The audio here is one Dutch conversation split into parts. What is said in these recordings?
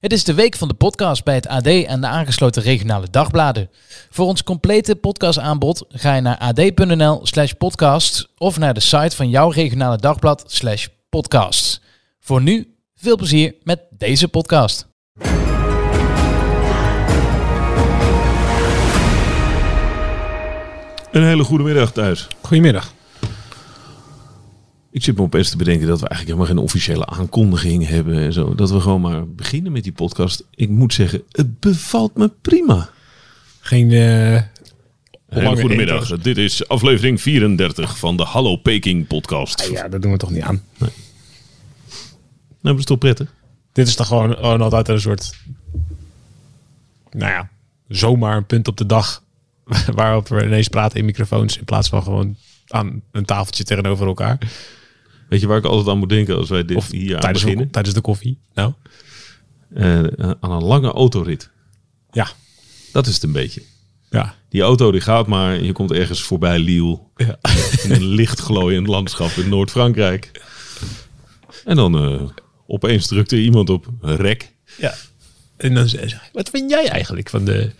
Het is de week van de podcast bij het AD en de aangesloten regionale dagbladen. Voor ons complete podcastaanbod ga je naar ad.nl slash podcast of naar de site van jouw regionale dagblad slash podcast. Voor nu, veel plezier met deze podcast. Een hele goede middag thuis. Goedemiddag. Ik zit me opeens te bedenken dat we eigenlijk helemaal geen officiële aankondiging hebben en zo. Dat we gewoon maar beginnen met die podcast. Ik moet zeggen, het bevalt me prima. Geen uh, Hele goede middag. Dit is aflevering 34 van de Hallo Peking podcast. Ah, ja, dat doen we toch niet aan. Nou, dat is toch prettig? Dit is toch gewoon, gewoon altijd een soort, nou ja, zomaar een punt op de dag waarop we ineens praten in microfoons in plaats van gewoon aan een tafeltje tegenover elkaar. Weet je waar ik altijd aan moet denken als wij dit Of hier aan tijdens, beginnen? de, tijdens de koffie. Nou, Eh, aan een lange autorit. ja. Dat is het een beetje. Ja. Die auto die gaat maar je komt ergens voorbij Lille. ja. In een lichtglooiend landschap in Noord-Frankrijk. En dan eh, opeens drukt er iemand op rek. ja. En dan zei ze, wat vind jij eigenlijk van de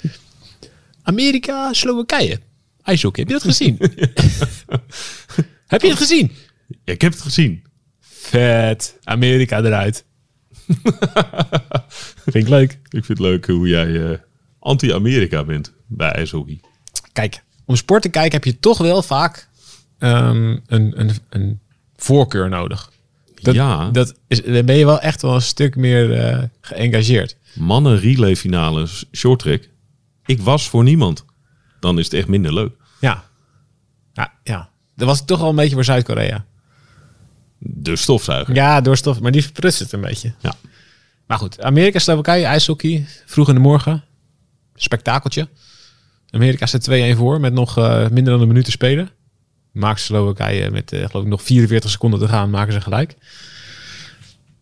Amerika-Slowakije? IJshockey, heb je dat gezien? heb je het gezien? Ja, ik heb het gezien. Vet. Amerika eruit. Vind ik leuk. Ik vind het leuk hoe jij eh, anti-Amerika bent bij ijshockey. Kijk, om sport te kijken heb je toch wel vaak ehm, een, een, een voorkeur nodig. Dat, Ja. Dat is, dan ben je wel echt wel een stuk meer eh, geëngageerd. Mannen relay finale short track. Ik was voor niemand. Dan is het echt minder leuk. Ja. Ja, ja. Dat was ik toch wel een beetje voor Zuid-Korea. De stofzuiger. Ja, doorstof, maar die verprutst het een beetje. Ja. Maar goed, Amerika, Slowakije, ijshockey, vroeg in de morgen. Spektakeltje. Amerika staat 2-1 voor met nog eh, minder dan een minuut te spelen. Maakt Slowakije met eh, geloof ik nog 44 seconden te gaan, maken ze gelijk.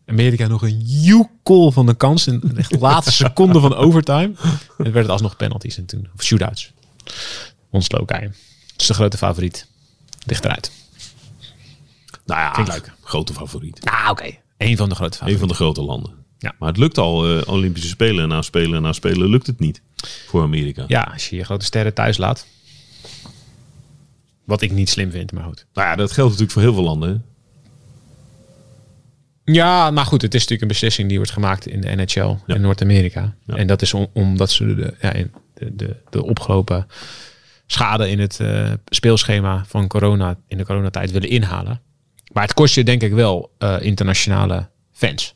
Amerika nog een joekel van de kans in de laatste seconde van overtime. En het werd het alsnog penalties en toen, of shootouts. Won Slowakije. Het is de grote favoriet. Ligt eruit. Nou ja, Vind ik leuk. grote favoriet. Nou, oké. Eén van de grote Een favorieten. van de grote landen. Ja. Maar het lukt al, eh, Olympische Spelen en na Spelen en na Spelen lukt het niet voor Amerika. Ja, als je je grote sterren thuis laat. Wat ik niet slim vind, maar goed. Nou ja, dat geldt natuurlijk voor heel veel landen. hè. Ja, maar goed, het is natuurlijk een beslissing die wordt gemaakt in de NHL Ja. in Noord-Amerika. Ja. En dat is om, omdat ze de, ja, de, de, de opgelopen schade in het eh, speelschema van corona in de coronatijd willen inhalen. Maar het kost je denk ik wel eh, internationale fans.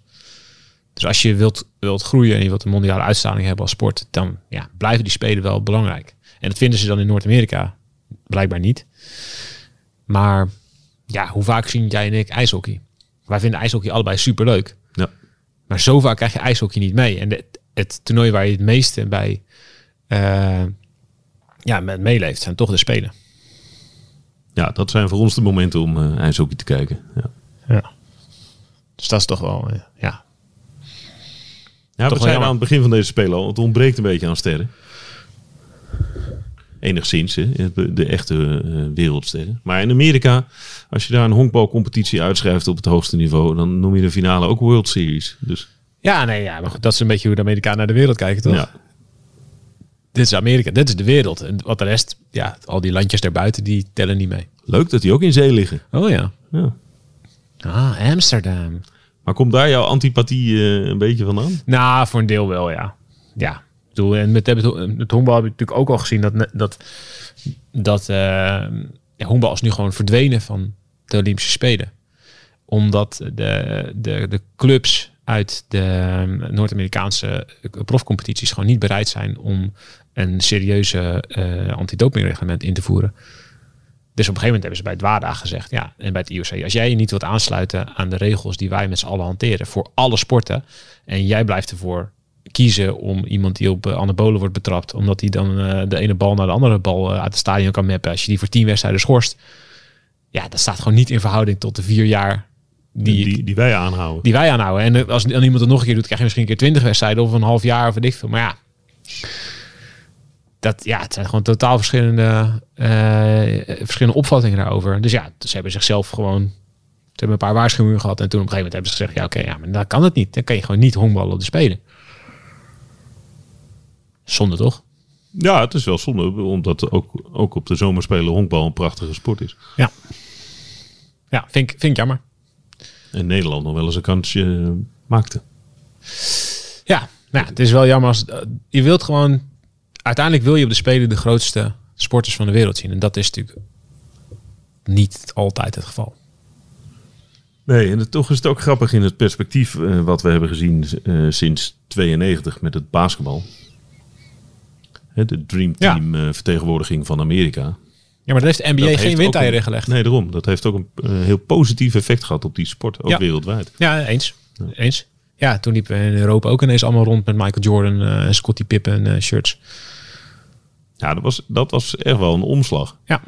Dus als je wilt, wilt groeien en je wilt een mondiale uitstraling hebben als sport, dan ja, blijven die spelen wel belangrijk. En dat vinden ze dan in Noord-Amerika blijkbaar niet. Maar ja, hoe vaak zien jij en ik ijshockey? Wij vinden ijshockey allebei superleuk. Ja. Maar zo vaak krijg je ijshockey niet mee. En het toernooi waar je het meeste bij eh, ja, met meeleeft, zijn toch de Spelen. Ja, dat zijn voor ons de momenten om eh ijshockey te kijken. Ja. Ja. Dus dat is toch wel, eh, ja. Ja, we wel zijn aan het begin van deze spelen al. Het ontbreekt een beetje aan sterren. Enigszins, hè, de echte eh, wereldsterren. Maar in Amerika, als je daar een honkbalcompetitie uitschrijft op het hoogste niveau, dan noem je de finale ook World Series. Dus Ja, nee, ja, maar goed, dat is een beetje hoe de Amerikanen naar de wereld kijken, toch? ja, Dit is Amerika, dit is de wereld. En wat de rest, ja, al die landjes daarbuiten, die tellen niet mee. leuk dat die ook in zee liggen. Oh ja. Ja. Ah, Amsterdam. Maar komt daar jouw antipathie eh, een beetje vandaan? Nou, voor een deel wel, ja. Ja. Ik bedoel, en met het, het honkbal heb ik natuurlijk ook al gezien dat, dat, dat eh, ja, honkbal is nu gewoon verdwenen van de Olympische Spelen. Omdat de, de, de clubs uit de ehm, Noord-Amerikaanse profcompetities gewoon niet bereid zijn om een serieuze eh antidopingreglement in te voeren. Dus op een gegeven moment hebben ze bij het WADA gezegd, ja, en bij het IOC, als jij je niet wilt aansluiten aan de regels die wij met z'n allen hanteren voor alle sporten, en jij blijft ervoor kiezen om iemand die op eh, anabolen wordt betrapt, omdat hij dan eh, de ene bal naar de andere bal uit het stadion kan mappen, als je die voor tien wedstrijden schorst, ja, dat staat gewoon niet in verhouding tot de vier jaar die, Die, die, wij aanhouden. die wij aanhouden. En als dan iemand het nog een keer doet, krijg je misschien een keer twintig wedstrijden of een half jaar of weet ik veel. Maar ja, dat, ja het zijn gewoon totaal verschillende, eh, verschillende opvattingen daarover. Dus ja, ze hebben zichzelf gewoon hebben een paar waarschuwingen gehad. En toen op een gegeven moment hebben ze gezegd, ja oké, ja, maar dan kan het niet. Dan kan je gewoon niet honkballen op de Spelen. Zonde toch? Ja, het is wel zonde, omdat ook, ook op de zomerspelen honkbal een prachtige sport is. Ja. Ja, vind ik, vind ik jammer. En Nederland nog wel eens een kansje eh, maakte. Ja, nou, ja, het is wel jammer als... eh, je wilt gewoon... Uiteindelijk wil je op de Spelen de grootste sporters van de wereld zien. En dat is natuurlijk niet altijd het geval. Nee, en toch is het ook grappig in het perspectief eh, wat we hebben gezien eh, sinds 92 met het basketbal. Hè, de Dream Team eh, vertegenwoordiging van Amerika. Ja, maar daar heeft de NBA Dat geen windeieren een- gelegd. Nee, daarom. Dat heeft ook een heel positief effect gehad op die sport, ook Ja. wereldwijd. Ja, eens. Eens. Ja, toen liepen we in Europa ook ineens allemaal rond met Michael Jordan en Scottie Pippen shirts. Ja, dat was, dat was echt wel een omslag. Ja.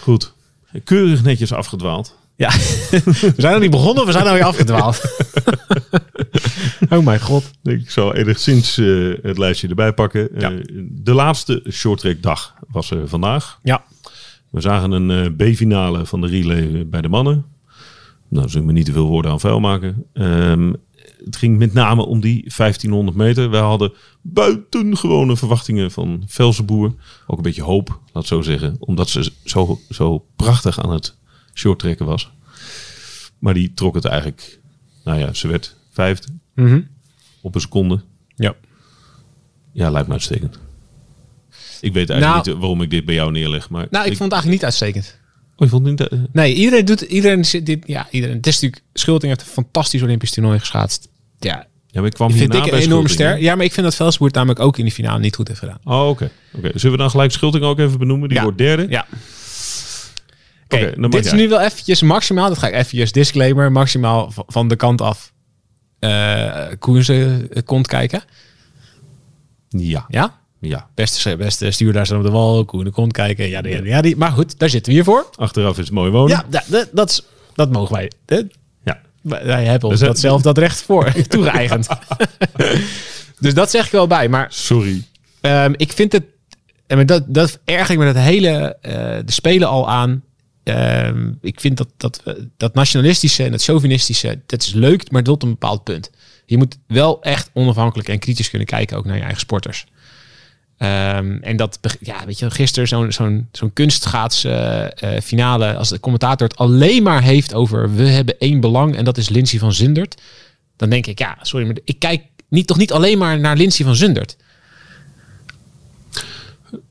Goed. Keurig netjes afgedwaald. Ja, we zijn nog niet begonnen, we zijn alweer afgedwaald. oh mijn god. Ik zal enigszins eh, het lijstje erbij pakken. Ja. Eh, de laatste shorttrack dag was er vandaag. Ja, We zagen een eh, B-finale van de relay bij de mannen. Nou, zullen we niet te veel woorden aan vuil maken. Ehm, het ging met name om die 1500 meter. Wij hadden buitengewone verwachtingen van Velsenboer. Ook een beetje hoop, laat het zo zeggen. Omdat ze zo, zo prachtig aan het shorttrekken was. Maar die trok het eigenlijk... Nou ja, ze werd vijfde Mhm. op een seconde. ja. Ja, lijkt me uitstekend. Ik weet eigenlijk Nou- niet waarom ik dit bij jou neerleg. Maar Nou, ik vond het eigenlijk niet uitstekend. Oh, je vond niet... eh, Nee, iedereen doet, iedereen zit dit, ja, iedereen. Het is natuurlijk, Schulting heeft een fantastisch Olympisch toernooi geschaatst. Ja, Ja, maar ik kwam vind hierna ik bij een enorme ster. Ja, maar ik vind dat Velsboer namelijk ook in die finale niet goed heeft gedaan. Oh, oké. Oké. Zullen we dan gelijk Schulting ook even benoemen? Die Ja. wordt derde. Ja. Oké, dit is nu wel eventjes maximaal, dat ga ik eventjes disclaimer, maximaal van de kant af eh Koens eh, kont kijken. Ja. Ja? Ja. Beste, beste stuurdaars op de wal, Koen de kont kijken. Ja, ja, ja, die, maar goed, daar zitten we hier voor. Achteraf is het mooi wonen. Ja, da- da- dat, is- dat mogen wij. Eh, Ja. Wij hebben ons Dus, eh, dat zelf dat recht voor toegeëigend. dus dat zeg ik wel bij. Maar Sorry. Ehm, ik vind het. en met dat, dat erg ik met het hele. eh, de spelen al aan. Ehm, ik vind dat, dat, eh, dat nationalistische en het chauvinistische. Dat is leuk, maar tot een bepaald punt. Je moet wel echt onafhankelijk en kritisch kunnen kijken ook naar je eigen sporters. Ehm, en dat, ja, weet je, gisteren zo'n zo'n zo'n kunstschaats eh, eh, finale. Als de commentator het alleen maar heeft over. We hebben één belang en dat is Lindsay van Zundert. Dan denk ik, ja, sorry, maar ik kijk niet, toch niet alleen maar naar Lindsay van Zundert.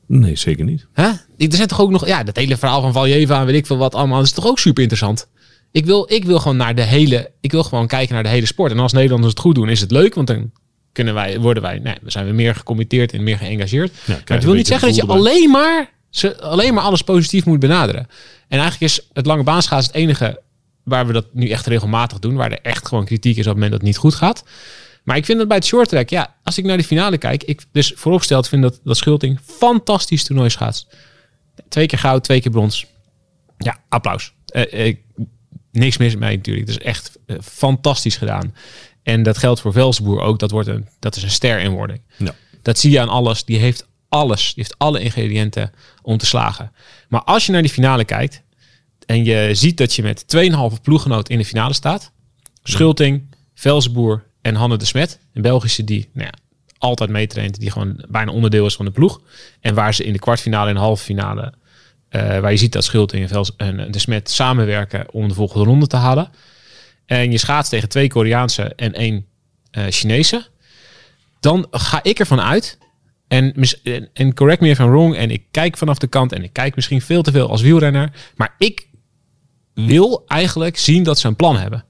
Nee, zeker niet. Hè? Er zijn toch ook nog, ja, dat hele verhaal van Valjeva en weet ik veel wat allemaal, dat is toch ook super interessant. Ik wil, ik wil gewoon naar de hele, ik wil gewoon kijken naar de hele sport. En als Nederlanders het goed doen, is het leuk, want dan kunnen wij, worden wij, nee, zijn we meer gecommitteerd en meer geëngageerd. Ja, maar het wil niet zeggen dat je alleen maar, ze, alleen maar alles positief moet benaderen. En eigenlijk is het lange baanschaats het enige waar we dat nu echt regelmatig doen, waar er echt gewoon kritiek is op het moment dat het niet goed gaat. Maar ik vind dat bij het short track, ja, als ik naar de finale kijk, ik dus vooropgesteld vind dat, dat Schulting fantastisch toernooi schaats. Twee keer goud, twee keer brons. Ja, applaus. Eh, eh, niks mis mee natuurlijk. Het is echt eh, fantastisch gedaan. En dat geldt voor Velsboer ook. Dat, wordt een, dat is een ster in wording. Ja. Dat zie je aan alles. Die heeft alles. Die heeft alle ingrediënten om te slagen. Maar als je naar die finale kijkt en je ziet dat je met 2,5 ploeggenoot in de finale staat. Schulting, Velsboer en Hanne de Smet. Een Belgische die nou ja, altijd meetraint. Die gewoon bijna onderdeel is van de ploeg. En waar ze in de kwartfinale en de halve finale... eh, waar je ziet dat Schulting en, Vels, en de Smet samenwerken om de volgende ronde te halen. En je schaats tegen twee Koreaanse en één eh, Chinese. Dan ga ik ervan uit en, correct me if I'm wrong. En ik kijk vanaf de kant en ik kijk misschien veel te veel als wielrenner. Maar ik wil eigenlijk zien dat ze een plan hebben.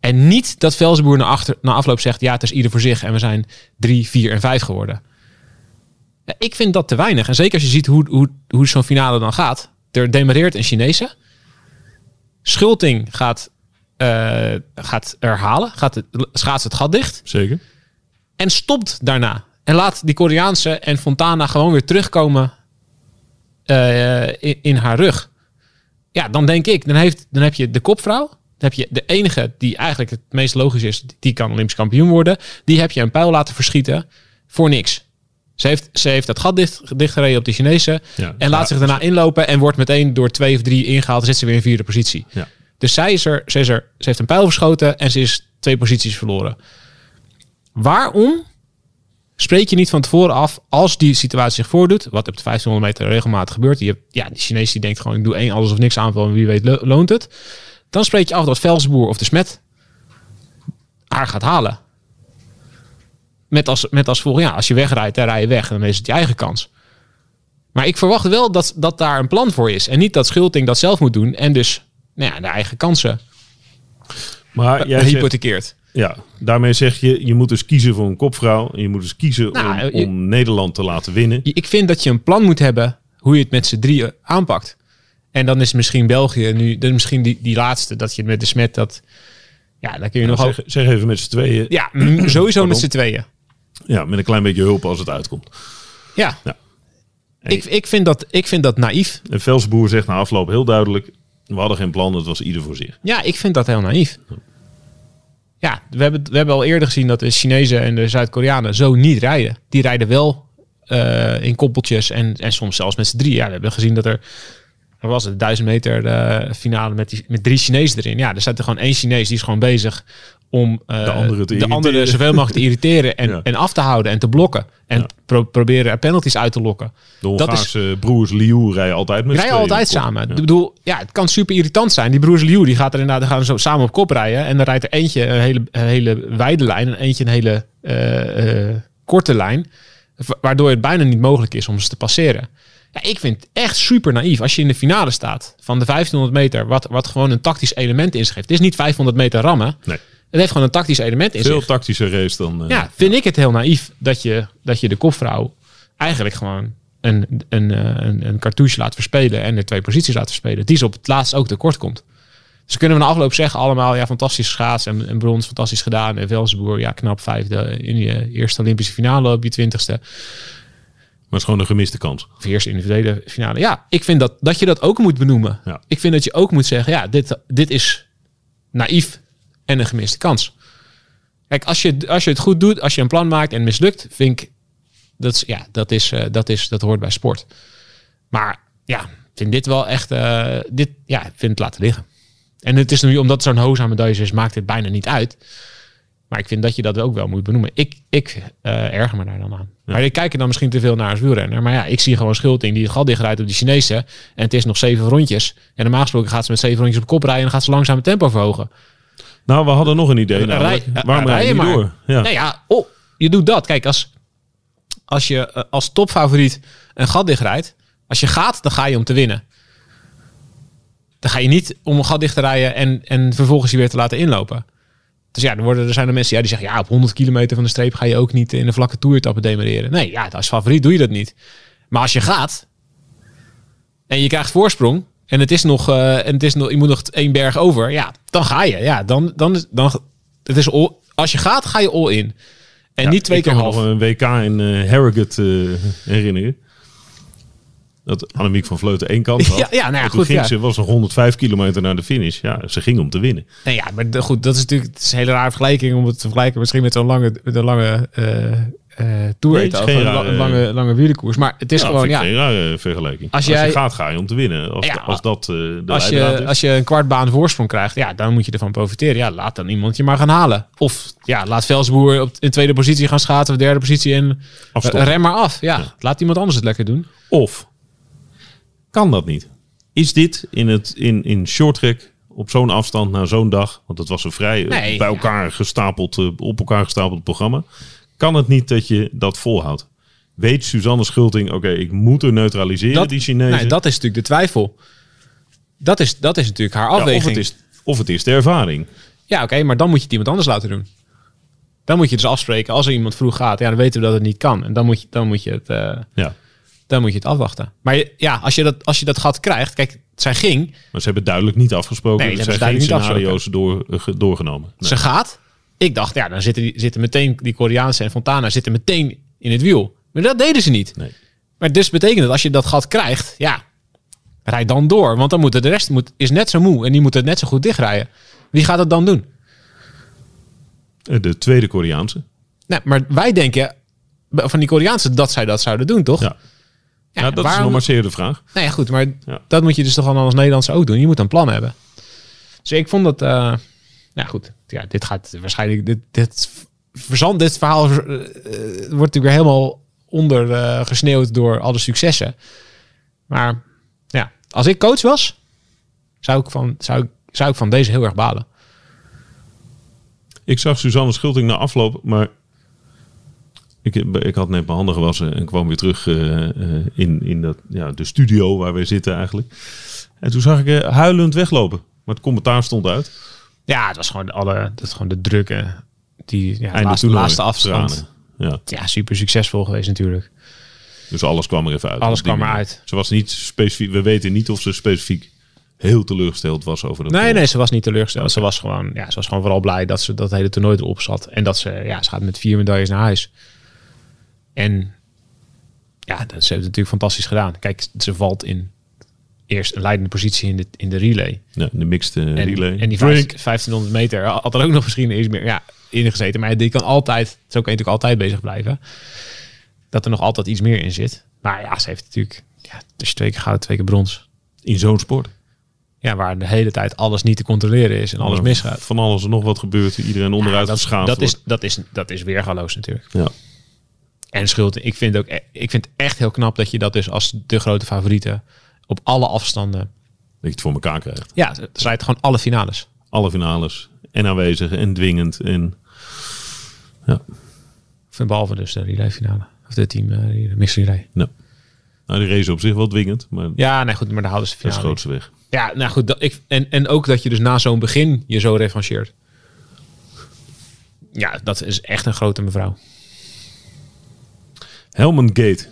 En niet dat Velzenboer na, achter, na afloop zegt... ja, het is ieder voor zich en we zijn drie, vier en vijf geworden. Ik vind dat te weinig. En zeker als je ziet hoe, hoe, hoe zo'n finale dan gaat. Er demareert een Chinese. Schulting gaat, eh, gaat herhalen. Gaat het, schaats het gat dicht. Zeker. En stopt daarna. En laat die Koreaanse en Fontana gewoon weer terugkomen eh, in, in haar rug. Ja, dan denk ik, dan, heeft, dan heb je de kopvrouw. Dan heb je de enige die eigenlijk het meest logisch is. Die kan Olympisch kampioen worden. Die heb je een pijl laten verschieten voor niks. Ze heeft, ze heeft dat gat dicht, dichtgereden op de Chinese. Ja. En laat Ja, zich daarna inlopen en wordt meteen door twee of drie ingehaald. Dan zit ze weer in vierde positie. Ja. Dus zij is ze heeft een pijl verschoten en ze is twee posities verloren. Waarom spreek je niet van tevoren af als die situatie zich voordoet, wat op de 1500 meter regelmatig gebeurt. Je ja, die Chinees die denkt gewoon, ik doe één alles of niks aanval en wie weet lo- loont het. Dan spreek je af dat Velsboer of de Smet haar gaat halen. Met als, met als volgende, ja, als je wegrijdt, dan rij je weg en dan is het je eigen kans. Maar ik verwacht wel dat, dat daar een plan voor is. En niet dat Schulting dat zelf moet doen en dus nou ja, de eigen kansen Maar jij hypothekeert. ja, daarmee zeg je, je moet dus kiezen voor een kopvrouw. En je moet dus kiezen Nou, om, je- om Nederland te laten winnen. Ik vind dat je een plan moet hebben hoe je het met z'n drieën aanpakt. En dan is misschien België nu, dan misschien die, die laatste, dat je met de smet dat. Ja, dan kun je nog ook. zeg, even met z'n tweeën. Ja, sowieso met z'n tweeën. Ja, met een klein beetje hulp als het uitkomt. Ja. Ja. Ik, ik, vind dat, ik vind dat naïef. En Velsboer zegt na afloop heel duidelijk... we hadden geen plan, het was ieder voor zich. Ja, ik vind dat heel naïef. Ja, we hebben, we hebben al eerder gezien dat de Chinezen en de Zuid-Koreanen zo niet rijden. Die rijden wel eh, in koppeltjes en, en soms zelfs met z'n drie. Ja, we hebben gezien dat er, er was het duizend meter eh, finale met, die, met drie Chinezen erin. Ja, er staat er gewoon één Chinees die is gewoon bezig om eh, De andere de zoveel mogelijk te irriteren en, Ja. en af te houden en te blokken. En Ja. pro- proberen er penalties uit te lokken. De Dat is- broers Liu rijden altijd met rijden altijd samen. Ja. Ik bedoel, ja, het kan super irritant zijn. Die broers Liu, die gaat er inderdaad gaan zo samen op kop rijden. En dan rijdt er eentje een hele, een hele wijde lijn en eentje een hele eh, eh, korte lijn. Wa- Waardoor het bijna niet mogelijk is om ze te passeren. Ja, ik vind het echt super naïef als je in de finale staat van de 1500 meter, wat, wat gewoon een tactisch element in zich heeft. Het is niet 500 meter rammen. Nee, Het heeft gewoon een tactisch element in veel zich. tactischer race dan... eh, Ja, vind ik het heel naïef dat je, dat je de kopvrouw eigenlijk gewoon een, een, eh, een, een cartouche laat verspelen en er twee posities laat verspelen. Die ze op het laatst ook tekort komt. Dus kunnen we na afloop zeggen allemaal, ja, fantastisch schaats en, en brons, fantastisch gedaan. En Velsboer, ja, knap vijfde in je eerste Olympische finale op je twintigste. Maar het is gewoon een gemiste kans. Of eerste individuele finale. Ja, ik vind dat, dat je dat ook moet benoemen. Ja. Ik vind dat je ook moet zeggen, ja, dit, dit is naïef en een gemiste kans. Kijk, als je, als je het goed doet, als je een plan maakt en mislukt, vind ik, dat, is, ja, dat, is, eh, dat, is, dat hoort bij sport. Maar ja, ik vind dit wel echt, eh, dit, ja, ik vind het laten liggen. En het is nu, omdat het zo'n hoza medaille is, maakt het bijna niet uit. Maar ik vind dat je dat ook wel moet benoemen. Ik, ik eh, erger me daar dan aan. Maar ik kijk er dan misschien te veel naar als wielrenner. Maar ja, ik zie gewoon Schulting die het gat dichtrijdt op die Chinese. En het is nog zeven rondjes. En normaal gesproken gaat ze met zeven rondjes op kop rijden... en dan gaat ze langzaam het tempo verhogen. Nou, we hadden nog een idee. Rij- Waarom rij rij je niet maar. door? Ja. Nou ja, oh, je doet dat. Kijk, als, als je eh, als topfavoriet een gat dichtrijdt... als je gaat, dan ga je om te winnen. Dan ga je niet om een gat dicht te rijden... en, en vervolgens je weer te laten inlopen. Dus ja, er, worden, er zijn er mensen ja, die zeggen... ja, op 100 kilometer van de streep ga je ook niet in een vlakke toeretappe demereren. Nee, ja, als favoriet doe je dat niet. Maar als je gaat en je krijgt voorsprong... en het is nog, eh, en het is nog, je moet nog één berg over... ja, dan ga je. Ja, dan, dan, is- dan, het is all- als je gaat, ga je all in. En Ja, niet twee ik keer kan me half. nog een WK in eh Harrogate eh, herinneren. Dat Annemiek van Vleuten één kant had. Ja, ja, nou ja, goed, ging ja. ze, was nog 105 kilometer naar de finish. Ja, ze ging om te winnen. Nou ja, maar goed, dat is natuurlijk het is een hele rare vergelijking om het te vergelijken misschien met zo'n lange, met een lange tour, Nee, een lange, lange wielerkoers. Maar het is Ja, gewoon, ja, geen rare vergelijking. Als je gaat, ga je om te winnen. Als, Ja, als dat eh, de als je, is. als je een kwart baan voorsprong krijgt, ja, dan moet je ervan profiteren. Ja, laat dan iemand je maar gaan halen. Of ja, laat Velsboer op, in tweede positie gaan schaatsen of derde positie en Afstoppen. rem maar af. Ja, laat iemand anders het lekker doen. Of kan dat niet? Is dit in, het, in, in short track op zo'n afstand na zo'n dag, want het was een vrij eh, Nee, bij elkaar gestapeld, eh, op elkaar gestapeld programma, kan het niet dat je dat volhoudt? Weet Suzanne Schulting, oké, ik moet er neutraliseren, Dat, die Chinezen. nee, dat is natuurlijk de twijfel. Dat is, dat is natuurlijk haar Ja, afweging. of, het is, of het is de ervaring. Ja, oké, maar dan moet je het iemand anders laten doen. Dan moet je dus afspreken, als er iemand vroeg gaat, ja, dan weten we dat het niet kan. En dan moet je, dan moet je, het, eh, Ja. dan moet je het afwachten. Maar ja, als je, dat, als je dat gat krijgt, kijk, zij ging, Maar ze hebben duidelijk niet afgesproken. Nee, zijn hebben geen ze niet scenario's door, ge- doorgenomen. Nee. ze gaat. Ik dacht, ja, dan zitten, die, zitten meteen die Koreaanse en Fontana zitten meteen in het wiel. Maar dat deden ze niet. Nee. Maar dus betekent dat als je dat gat krijgt, ja, rijd dan door. Want dan moet de rest moet, is net zo moe en die moet het net zo goed dichtrijden. Wie gaat het dan doen? Eh, De tweede Koreaanse. Nou, maar wij denken, van die Koreaanse dat zij dat zouden doen, toch? Ja. Ja, dat is nog maar zeer de vraag. Nou ja, goed, maar Ja. dat moet je dus toch dan als Nederlandse ook doen. Je moet een plan hebben. Dus ik vond dat, eh nou goed, ja, dit gaat waarschijnlijk, dit, dit verzand, dit verhaal eh, wordt natuurlijk weer helemaal onder eh, gesneeuwd door alle successen. Maar ja, als ik coach was, zou ik van, zou ik, zou ik van deze heel erg balen. Ik zag Suzanne Schulting na afloop, maar ik, ik had net mijn handen gewassen en kwam weer terug eh, in, in dat, ja, de studio waar we zitten eigenlijk. En toen zag ik huilend weglopen. Maar het commentaar stond uit. Ja, het was gewoon alle, dat gewoon de druk. eh, die ja, Einde laatste, laatste afstand. Ja, Ja, super succesvol geweest natuurlijk. dus alles kwam er even uit. Alles kwam eruit. Ze was niet specifiek, we weten niet of ze specifiek heel teleurgesteld was over dat. Nee, nee, ze was niet teleurgesteld. Ze was gewoon, ja, ze was gewoon vooral blij dat ze dat hele toernooi erop zat. En dat ze, ja, ze gaat met vier medailles naar huis. En ja, dat, ze heeft het natuurlijk fantastisch gedaan. Kijk, ze valt in eerst een leidende positie in de, in de relay. Ja, de mixed En, relay. en die Drink. 15 1500 meter had er ook nog misschien iets meer ja, ingezeten. Maar die kan altijd, zo kan je natuurlijk altijd bezig blijven. Dat er nog altijd iets meer in zit. Maar ja, ze heeft natuurlijk, ja, dus twee keer goud, twee keer brons. In zo'n sport. Ja, waar de hele tijd alles niet te controleren is en alles misgaat. Van alles en nog wat gebeurt. Iedereen onderuit Ja, dat, dat, is, dat, is, dat is weergaloos natuurlijk. Ja. En Schulte, ik vind, ook, e- ik vind het echt heel knap dat je dat dus als de grote favoriete op alle afstanden... Dat je het voor elkaar krijgt. Ja, ze rijdt gewoon alle finales. Alle finales. En aanwezig en dwingend. En ja, Of Behalve dus de relay finale. Of de team de mixed relay. nou. nou, die race op zich wel dwingend. Maar Ja, nee, goed, maar daar houden ze dat is finale. het grootste weg. Ja, nou goed. Dat, ik, en, en ook dat je dus na zo'n begin je zo revancheert. Ja, dat is echt een grote mevrouw. Helmand Gate.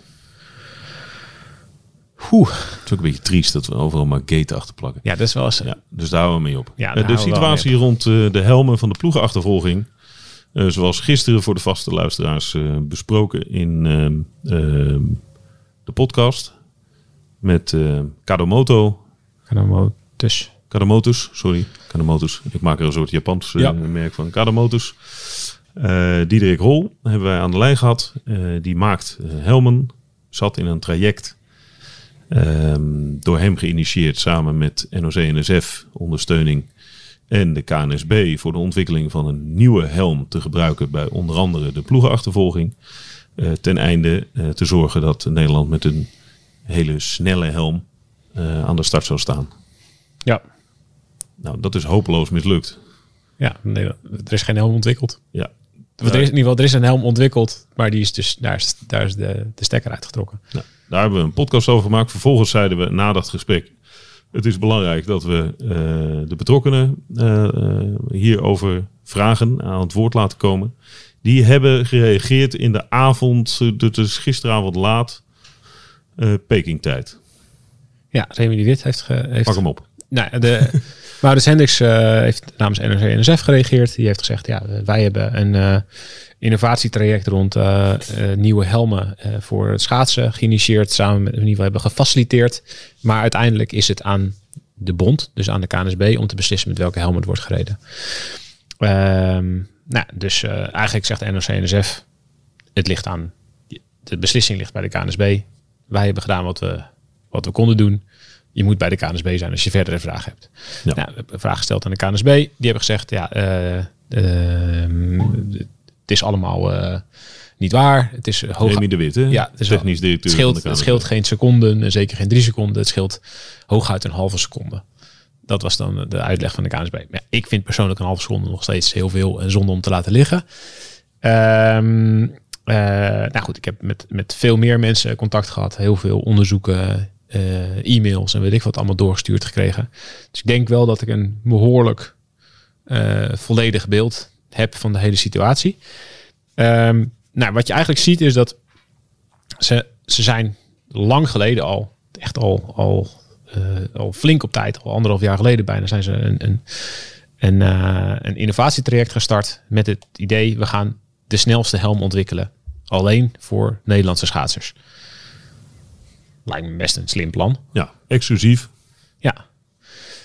Oeh. Het is ook een beetje triest dat we overal maar Gate achter plakken. Ja, dat is wel eens... Ja, dus daar houden we mee op. Ja, Eh, de situatie rond eh, de helmen van de ploegenachtervolging. eh, zoals gisteren voor de vaste luisteraars besproken in ehm, ehm, de podcast. Met Kadomoto. Dus. Kadomotus, sorry. Kadomotus. Ik maak er een soort Japans Ja. merk van. Kadomotus. Diederik Rol hebben wij aan de lijn gehad. Eh, die maakt helmen. Zat in een traject. Ehm, door hem geïnitieerd samen met NOC-NSF ondersteuning. En de KNSB voor de ontwikkeling van een nieuwe helm te gebruiken bij onder andere de ploegenachtervolging. Eh, ten einde eh, te zorgen dat Nederland met een hele snelle helm eh, aan de start zou staan. Ja. Nou, dat is hopeloos mislukt. Ja, nee, er is geen helm ontwikkeld. Ja. Er is, in ieder geval, er is een helm ontwikkeld, maar die is dus, daar is, daar is de, de stekker uitgetrokken. Nou, daar hebben we een podcast over gemaakt. Vervolgens zeiden we na dat gesprek... het is belangrijk dat we eh, de betrokkenen eh, hierover vragen, aan het woord laten komen. Die hebben gereageerd in de avond, is gisteravond laat, Pekingtijd. Ja, Remy die dit heeft... Ge, heeft Pak hem op. Nou, de, Maurits Hendricks eh, heeft namens NRC-NSF gereageerd. Die heeft gezegd, ja, wij hebben een eh, innovatietraject rond eh, nieuwe helmen voor het schaatsen geïnitieerd. Samen met, in ieder geval hebben gefaciliteerd. Maar uiteindelijk is het aan de bond, dus aan de KNSB, om te beslissen met welke helm het wordt gereden. Ehm, nou, dus eigenlijk zegt NRC-NSF, het ligt aan, de beslissing ligt bij de KNSB. Wij hebben gedaan wat we, wat we konden doen. Je moet bij de KNSB zijn als je verdere vragen hebt. Ja. Nou, een vraag gesteld aan de KNSB. Die hebben gezegd, ja, eh, ehm, het is allemaal eh, niet waar. Het is hoog. Remy de Wit, hè? Ja, het is technisch directeur. Het scheelt, van de het scheelt geen seconden, en zeker geen drie seconden. Het scheelt hooguit een halve seconde. Dat was dan de uitleg van de KNSB. Maar ja, ik vind persoonlijk een halve seconde nog steeds heel veel en zonde om te laten liggen. Ehm, eh, nou goed, ik heb met, met veel meer mensen contact gehad. Heel veel onderzoeken, eh, e-mails en weet ik wat allemaal doorgestuurd gekregen. Dus ik denk wel dat ik een behoorlijk eh, volledig beeld heb van de hele situatie. Ehm, nou, wat je eigenlijk ziet is dat ze, ze zijn lang geleden al, echt al, al, eh, al flink op tijd, al anderhalf jaar geleden bijna, zijn ze een, een, eh, een innovatietraject gestart met het idee, we gaan de snelste helm ontwikkelen. Alleen voor Nederlandse schaatsers. Lijkt me best een slim plan. Ja, exclusief. Ja.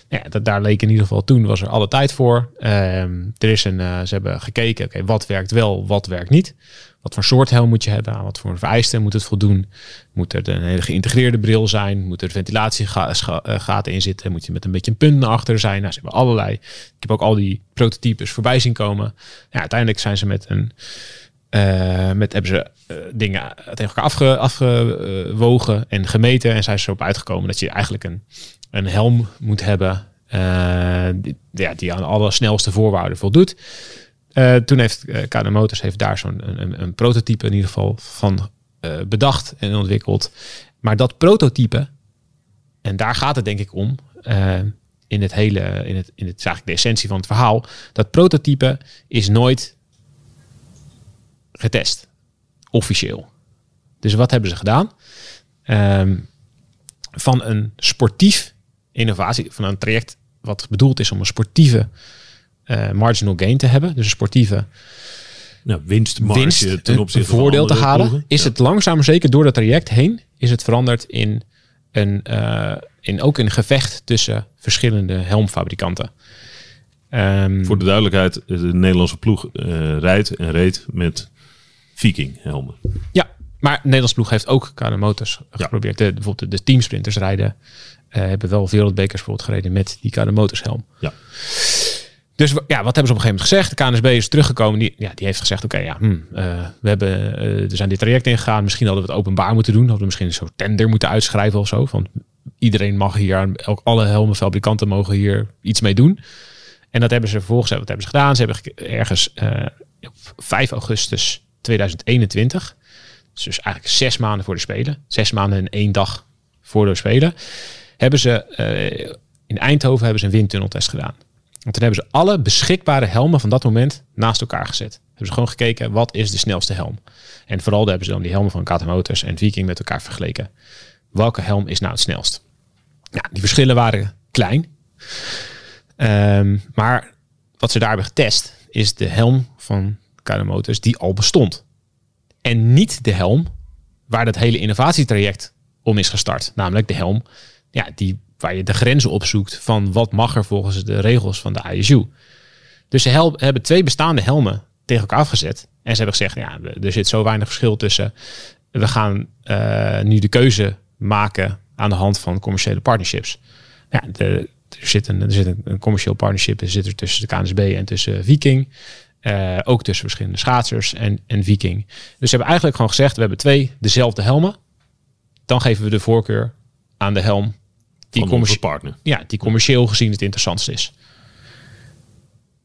Ja, dat, daar leek in ieder geval toen was er alle tijd voor. Ehm, er is een, eh, ze hebben gekeken, oké, wat werkt wel, wat werkt niet. Wat voor soort helm moet je hebben? Aan wat voor vereisten moet het voldoen? Moet er een hele geïntegreerde bril zijn? Moet er ventilatiegaten in zitten? Moet je met een beetje een punt naar achter zijn? Nou, ze hebben allerlei. Ik heb ook al die prototypes voorbij zien komen. Ja, uiteindelijk zijn ze met een. Uh, met hebben ze uh, dingen tegen elkaar afge, afgewogen en gemeten. En zijn ze erop uitgekomen dat je eigenlijk een, een helm moet hebben. Uh, die, ja, die aan alle snelste voorwaarden voldoet. Toen heeft uh, Motors heeft daar zo'n een, een, prototype in ieder geval van bedacht en ontwikkeld. Maar dat prototype, en daar gaat het denk ik om, in het hele, in het, in het eigenlijk de essentie van het verhaal, dat prototype is nooit getest, officieel. Dus wat hebben ze gedaan? Um, van een sportief innovatie, van een traject wat bedoeld is om een sportieve uh, marginal gain te hebben. Dus een sportieve ja, winstmarge winst, ten opzichte een voordeel te halen. Ploegen. Is ja. het langzaam zeker door dat traject heen, is het veranderd in een, uh, in ook een gevecht tussen verschillende helmfabrikanten. Um, Voor de duidelijkheid, de Nederlandse ploeg uh, rijdt en reed met Viking helmen. Ja, maar de Nederlandse ploeg heeft ook KD Motors geprobeerd. De, bijvoorbeeld de, de teamsprinters rijden, uh, hebben wel wereldbekers bijvoorbeeld gereden met die KD Motors helm. Ja. Dus ja, wat hebben ze op een gegeven moment gezegd? De KNSB is teruggekomen. Die, ja, die heeft gezegd: Oké, okay, ja, hm, uh, we hebben, uh, er zijn dit traject ingegaan. Misschien hadden we het openbaar moeten doen. Hadden we misschien een soort tender moeten uitschrijven of zo. Van iedereen mag hier, elk, alle helmenfabrikanten mogen hier iets mee doen. En dat hebben ze vervolgens, wat hebben ze gedaan? Ze hebben ergens uh, op 5 augustus 2021, dus eigenlijk zes maanden voor de Spelen, zes maanden en één dag voor de Spelen, hebben ze in Eindhoven hebben ze een windtunneltest gedaan. Want toen hebben ze alle beschikbare helmen van dat moment naast elkaar gezet. Hebben ze gewoon gekeken, wat is de snelste helm? En vooral hebben ze dan die helmen van KT Motors en Viking met elkaar vergeleken. Welke helm is nou het snelst? Ja, die verschillen waren klein. Um, maar wat ze daar hebben getest, is de helm van Motors die al bestond. En niet de helm waar dat hele innovatietraject om is gestart. Namelijk de helm ja, die waar je de grenzen opzoekt van wat mag er volgens de regels van de ISU. Dus ze hebben twee bestaande helmen tegen elkaar afgezet. En ze hebben gezegd, ja, er zit zo weinig verschil tussen. We gaan uh, nu de keuze maken aan de hand van commerciële partnerships. Ja, de, er zit, een, er zit een, een commercieel partnership zit er tussen de KNSB en tussen Viking. Uh, ook tussen verschillende schaatsers en, en Viking. Dus ze hebben eigenlijk gewoon gezegd, we hebben twee dezelfde helmen. Dan geven we de voorkeur aan de helm die, commercie partner. Ja, die commercieel gezien het interessantst is.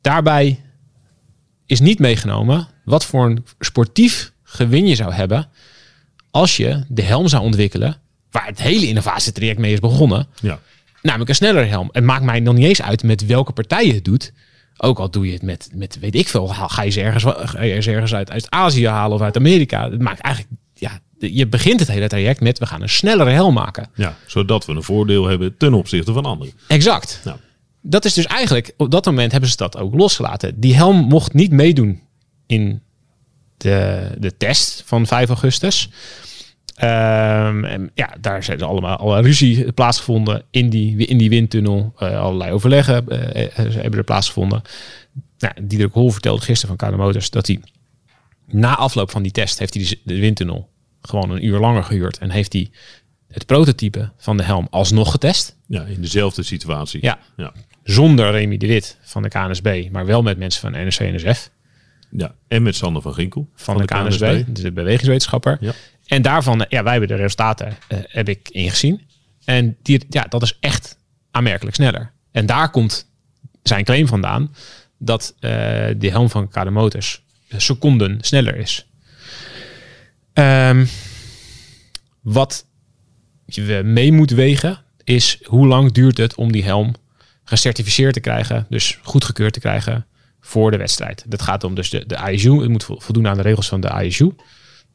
Daarbij is niet meegenomen wat voor een sportief gewin je zou hebben als je de helm zou ontwikkelen waar het hele innovatietraject mee is begonnen. Ja. Namelijk een snellere helm. Het maakt mij nog niet eens uit met welke partij je het doet. Ook al doe je het met, met weet ik veel, ga je ze ergens, ga je ze ergens uit, uit Azië halen of uit Amerika. Het maakt eigenlijk, ja, je begint het hele traject met we gaan een snellere helm maken. Ja, zodat we een voordeel hebben ten opzichte van anderen. Exact. Ja. Dat is dus eigenlijk, op dat moment hebben ze dat ook losgelaten. Die helm mocht niet meedoen in de, de test van 5 augustus. Um, en ja, daar zijn er allemaal alle ruzie plaatsgevonden in die, in die windtunnel. Uh, allerlei overleggen uh, hebben er plaatsgevonden. Nou, Diederik Hol vertelde gisteren van KD Motors dat hij na afloop van die test heeft hij de windtunnel gewoon een uur langer gehuurd en heeft hij het prototype van de helm alsnog getest. Ja, in dezelfde situatie. Ja. ja. Zonder Remy de Wit van de KNSB, maar wel met mensen van NRC NSF. Ja, en met Sander van Ginkel. Van, van de, de, KNSB, KNSB, de bewegingswetenschapper. Ja. En daarvan, ja, wij hebben de resultaten, uh, heb ik ingezien. En die, ja, dat is echt aanmerkelijk sneller. En daar komt zijn claim vandaan dat uh, de helm van KD Motors seconden sneller is. Um, wat je mee moet wegen is hoe lang duurt het om die helm gecertificeerd te krijgen, dus goedgekeurd te krijgen voor de wedstrijd. Dat gaat om dus de, de ISU. Het moet voldoen aan de regels van de ISU.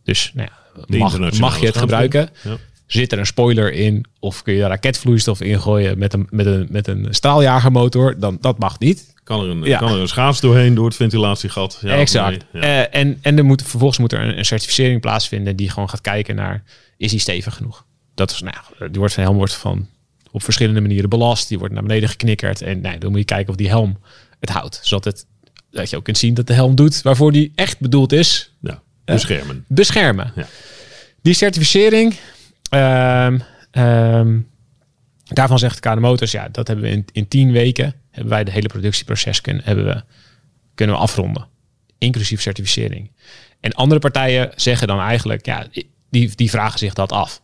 Dus nou ja, mag, mag je het gebruiken? Ja. Zit er een spoiler in? Of kun je raketvloeistof ingooien met een, met een, met een staaljagermotor? Dan, dat mag niet. Kan er een, ja. kan er een schaats doorheen door het ventilatiegat? Ja, exact. Nee? Ja. Uh, en en er moet, vervolgens moet er een, een, certificering plaatsvinden die gewoon gaat kijken naar... is die stevig genoeg? Dat is, nou, die wordt van helm wordt van op verschillende manieren belast. Die wordt naar beneden geknikkerd. En nee, dan moet je kijken of die helm het houdt. Zodat het, dat je ook kunt zien dat de helm doet waarvoor die echt bedoeld is. Ja, beschermen. Beschermen. Ja. Die certificering, ehm, ehm, daarvan zegt KD Motors, ja, dat hebben we in, in tien weken, hebben wij de hele productieproces kunnen, hebben we, kunnen we afronden. Inclusief certificering. En andere partijen zeggen dan eigenlijk, ja, die, die vragen zich dat af.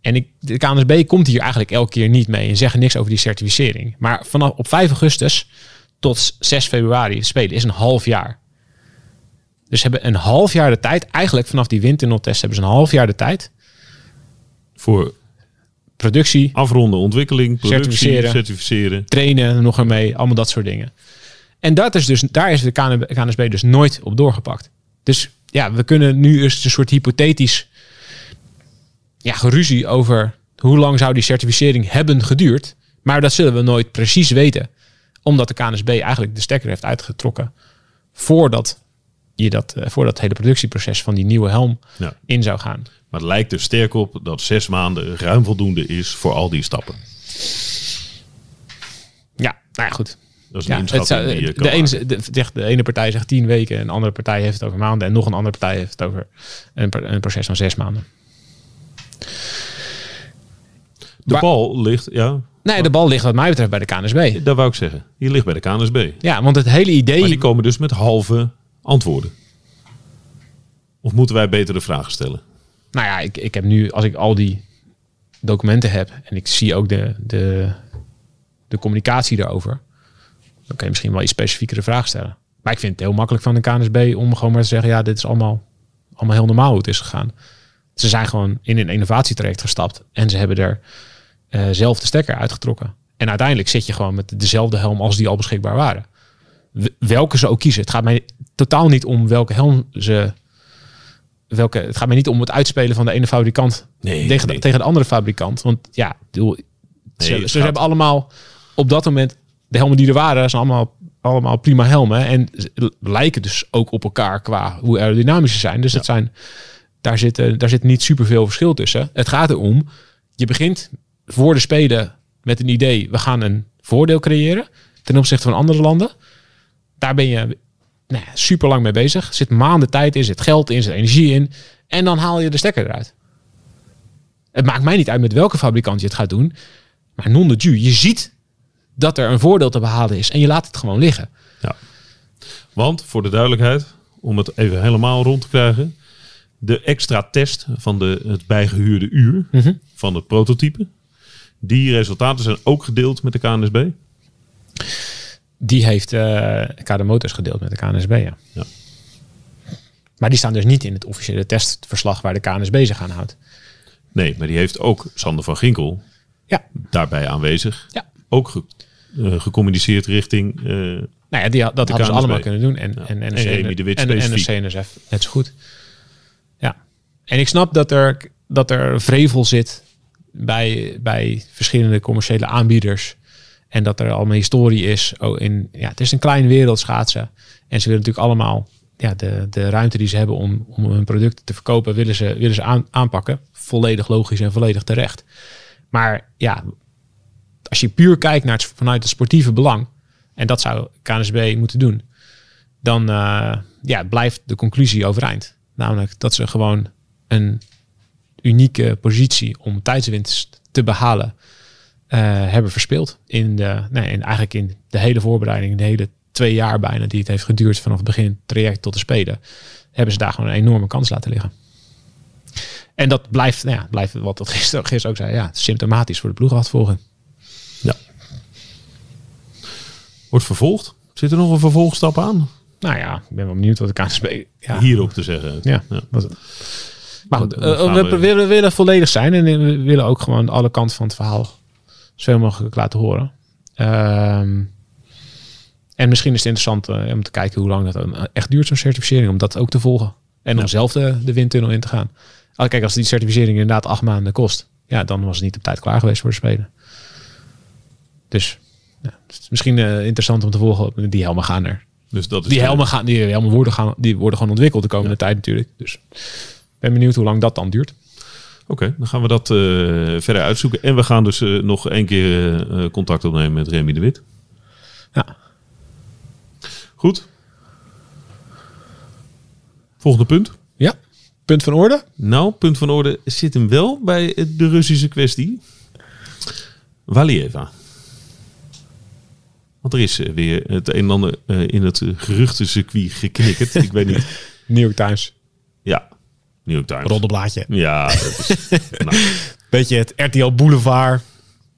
En ik, de KNSB komt hier eigenlijk elke keer niet mee en zeggen niks over die certificering. Maar vanaf op 5 augustus tot 6 februari spelen is een half jaar. Dus ze hebben een half jaar de tijd, eigenlijk vanaf die windtunneltest hebben ze een half jaar de tijd. Voor Productie, afronden, ontwikkeling, productie, Certificeren. certificeren. trainen, nog ermee, allemaal dat soort dingen. En dat is dus, daar is de KNSB dus nooit op doorgepakt. Dus ja, we kunnen nu eens een soort hypothetisch ja, geruzie over hoe lang zou die certificering hebben geduurd. Maar dat zullen we nooit precies weten. Omdat de KNSB eigenlijk de stekker heeft uitgetrokken voordat je dat, eh, voordat het hele productieproces van die nieuwe helm Ja. in zou gaan. Maar het lijkt er sterk op dat zes maanden ruim voldoende is voor al die stappen. Ja, nou ja, goed. Dat is een Ja, het inschatting zou- die je kan de, ene, de, ene partij zegt tien weken, een andere partij heeft het over maanden en nog een andere partij heeft het over een, pro- een proces van zes maanden. De Maar- bal ligt, ja, Nee, de bal ligt wat mij betreft bij de KNSB. dat wou ik zeggen. Die ligt bij de KNSB. Ja, want het hele idee... Maar die komen dus met halve antwoorden. Of moeten wij betere vragen stellen? Nou ja, ik, ik heb nu, als ik al die documenten heb en ik zie ook de, de, de communicatie daarover, dan kan je misschien wel iets specifiekere vragen stellen. Maar ik vind het heel makkelijk van de KNSB om gewoon maar te zeggen, ja, dit is allemaal, allemaal heel normaal hoe het is gegaan. Ze zijn gewoon in een innovatietraject gestapt en ze hebben er eh, zelf de stekker uitgetrokken. En uiteindelijk zit je gewoon met dezelfde helm als die al beschikbaar waren. Welke ze ook kiezen. Het gaat mij totaal niet om welke helm ze welke, het gaat mij niet om het uitspelen van de ene fabrikant Nee, tegen, nee. De, tegen de andere fabrikant. Want ja, bedoel, ze, ze hebben allemaal op dat moment de helmen die er waren, zijn allemaal, allemaal prima helmen. En ze lijken dus ook op elkaar qua hoe aerodynamisch ze zijn. Dus het zijn, daar, zit, eh, daar zit niet superveel verschil tussen. Het gaat erom, je begint voor de Spelen met een idee, we gaan een voordeel creëren ten opzichte van andere landen. Daar ben je nou super lang mee bezig. Zit maanden tijd in, zit geld in, zit energie in. En dan haal je de stekker eruit. Het maakt mij niet uit met welke fabrikant je het gaat doen. Maar non de je ziet dat er een voordeel te behalen is. En je laat het gewoon liggen. Ja. Want, voor de duidelijkheid, om het even helemaal rond te krijgen. De extra test van de, het bijgehuurde uur Mhm. van het prototype. Die resultaten zijn ook gedeeld met de KNSB. Die heeft eh KD Motors gedeeld met de KNSB. Ja. Ja. Maar die staan dus niet in het officiële testverslag waar de KNSB zich aan houdt. Nee, maar die heeft ook Sander van Ginkel Ja, daarbij aanwezig. ja. Ook ge- eh, gecommuniceerd richting... eh, Nou ja, die, had- dat De hadden ze allemaal kunnen doen. En, Ja. en, En de Wit en, en specifiek. NRC NSF net zo goed. Ja. En ik snap dat er, dat er vrevel zit bij, bij verschillende commerciële aanbieders. En dat er allemaal historie is. Oh, in, ja, het is een kleine wereld schaatsen. En ze willen natuurlijk allemaal ja, de, de ruimte die ze hebben om, om hun producten te verkopen, willen ze, willen ze aan, aanpakken. Volledig logisch en volledig terecht. Maar ja, als je puur kijkt naar het, vanuit het sportieve belang, en dat zou KNSB moeten doen, dan eh, ja, blijft de conclusie overeind. Namelijk dat ze gewoon een unieke positie om tijdswinst te behalen eh, hebben verspeeld. In de, nee, in, eigenlijk in de hele voorbereiding, de hele twee jaar bijna die het heeft geduurd vanaf het begin traject tot de spelen, hebben ze daar gewoon een enorme kans laten liggen. En dat blijft, nou ja, blijft wat dat gisteren, gisteren ook zei, ja, symptomatisch voor de ploegachtervolging. ja. Wordt vervolgd. Zit er nog een vervolgstap aan? Nou ja, ik ben wel benieuwd wat de KNSB ja, Hierop te zeggen. Ja. Maar goed, eh, we, we- willen, willen volledig zijn en we willen ook gewoon alle kanten van het verhaal zoveel mogelijk laten horen. Ehm, en misschien is het interessant eh, om te kijken hoe lang dat echt duurt, zo'n certificering, om dat ook te volgen. En om zelf de, de windtunnel in te gaan. Ah, kijk, als die certificering inderdaad acht maanden kost, ja, dan was het niet op tijd klaar geweest voor de Spelen. Dus ja, het is misschien eh, interessant om te volgen. Die helmen gaan er. Dus dat is Die helmen, gaan, die helmen worden, gaan, die worden gewoon ontwikkeld de komende tijd natuurlijk. Dus ik ben benieuwd hoe lang dat dan duurt. Oké, dan gaan we dat eh, verder uitzoeken. En we gaan dus eh, nog één keer eh, contact opnemen met Remy de Wit. Ja. Goed. Volgende punt. Ja. Punt van orde? Nou, punt van orde zit hem wel bij de Russische kwestie. Valieva. Want er is weer het een en ander in het geruchtencircuit geknikkerd. Ik weet niet. New York Times. New York Times. Roddelblaadje. Ja, dat is, nou, Beetje het RTL Boulevard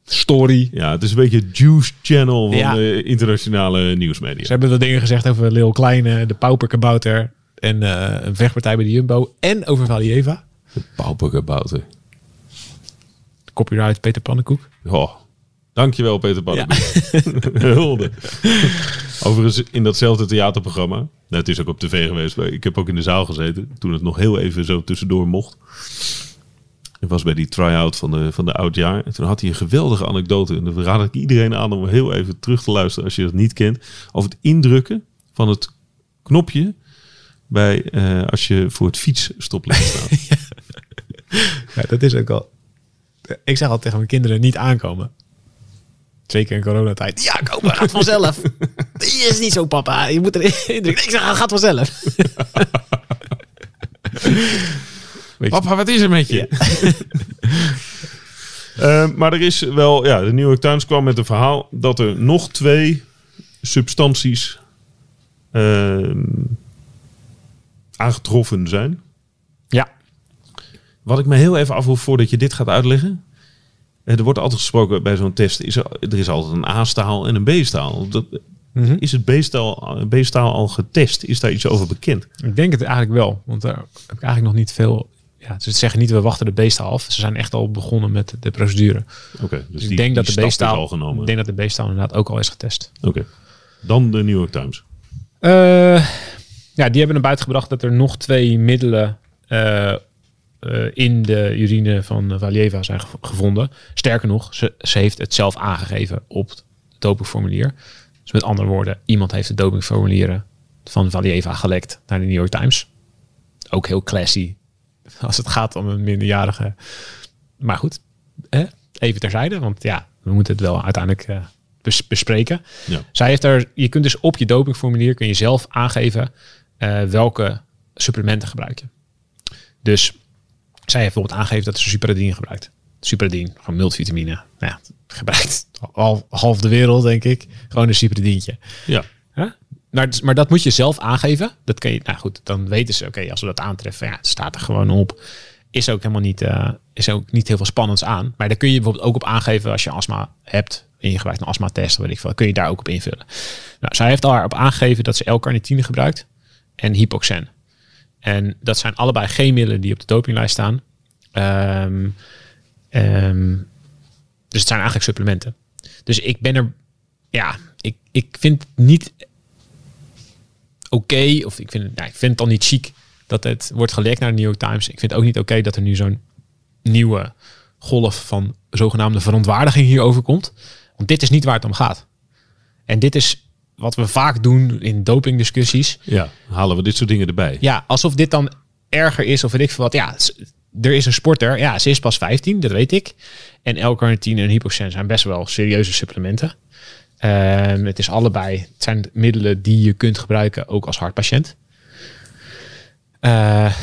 story. ja, het is een beetje Juice Channel van Ja. de internationale nieuwsmedia. Ze hebben wat dingen gezegd over Leo Kleine, de pauperkabouter en eh, een vechtpartij bij de Jumbo. En over Valieva. Pauperkabouter. Copyright Peter Pannenkoek. Oh, dankjewel Peter Pannenkoek. Hulde. Overigens in datzelfde theaterprogramma. Nou, het is ook op tv geweest. Ik heb ook in de zaal gezeten. Toen het nog heel even zo tussendoor mocht. Ik was bij die try-out van de, van de oudjaar. En toen had hij een geweldige anekdote. En dan raad ik iedereen aan om heel even terug te luisteren als je dat niet kent. Over het indrukken van het knopje bij eh, als je voor het fietsstoplicht staat. Ja, dat is ook al. Ik zeg al tegen mijn kinderen niet aankomen. Zeker in coronatijd. Ja, komen, gaat vanzelf. Die is niet zo, papa. Je moet erin. Ik zeg, het gaat vanzelf. Papa, wat is er met je? Eh, maar er is wel, ja, de New York Times kwam met een verhaal dat er nog twee substanties ehm, aangetroffen zijn. Ja. Wat ik me heel even afvroeg voordat je dit gaat uitleggen. Eh, Er wordt altijd gesproken bij zo'n test, is er, er is altijd een A-staal en een B-staal. Dat, Mhm. Is het B-staal, B-staal al getest? Is daar iets over bekend? Ik denk het eigenlijk wel. Want daar heb ik eigenlijk nog niet veel... Ja, ze zeggen niet, we wachten de beesten af. Ze zijn echt al begonnen met de procedure. Oké, dus Dus die, ik denk dat de beestaal... al genomen. Ik denk dat de beestaal inderdaad ook al is getest. Oké. Dan de New York Times. Eh, ja, die hebben naar buiten gebracht dat er nog twee middelen eh, eh, in de urine van Valieva zijn gev- gevonden. Sterker nog, ze, ze heeft het zelf aangegeven op het dopingformulier. Dus met andere woorden, iemand heeft de dopingformulieren van Valieva gelekt naar de New York Times. Ook heel classy als het gaat om een minderjarige. Maar goed, hè? even terzijde, want ja, we moeten het wel uiteindelijk eh, bes- bespreken. Ja. Zij heeft er, je kunt dus op je dopingformulier kun je zelf aangeven eh, welke supplementen gebruik je. Dus zij heeft bijvoorbeeld aangegeven dat ze supradine gebruikt. Supradine, gewoon multivitamine. Nou ja, gebruikt al half de wereld, denk ik. Gewoon een supradientje. Ja. Huh? Maar, maar dat moet je zelf aangeven. Dat kan je, nou goed, dan weten ze, oké, als we dat aantreffen, ja, het staat er gewoon op. Is ook helemaal niet, eh, is ook niet heel veel spannends aan. Maar daar kun je bijvoorbeeld ook op aangeven als je astma hebt en je gebruikt een astma-test, weet ik veel, kun je daar ook op invullen. Nou, zij heeft daarop aangegeven dat ze L-carnitine gebruikt en Hypoxen. En dat zijn allebei geen middelen die op de dopinglijst staan. Ehm, ehm, dus het zijn eigenlijk supplementen. Dus ik ben er, ja, ik, ik vind het niet oké, of ik vind, het, nou, ik vind het al niet chic dat het wordt gelekt naar de New York Times. Ik vind het ook niet oké dat er nu zo'n nieuwe golf van zogenaamde verontwaardiging hierover komt. Want dit is niet waar het om gaat. En dit is wat we vaak doen in dopingdiscussies. Ja, halen we dit soort dingen erbij. Ja, alsof dit dan erger is of weet ik veel wat. Ja, er is een sporter. Ja, ze is pas 15, dat weet ik. En L-carnitine en hypoxen zijn best wel serieuze supplementen. Ehm, het is allebei, het zijn middelen die je kunt gebruiken ook als hartpatiënt. Eh,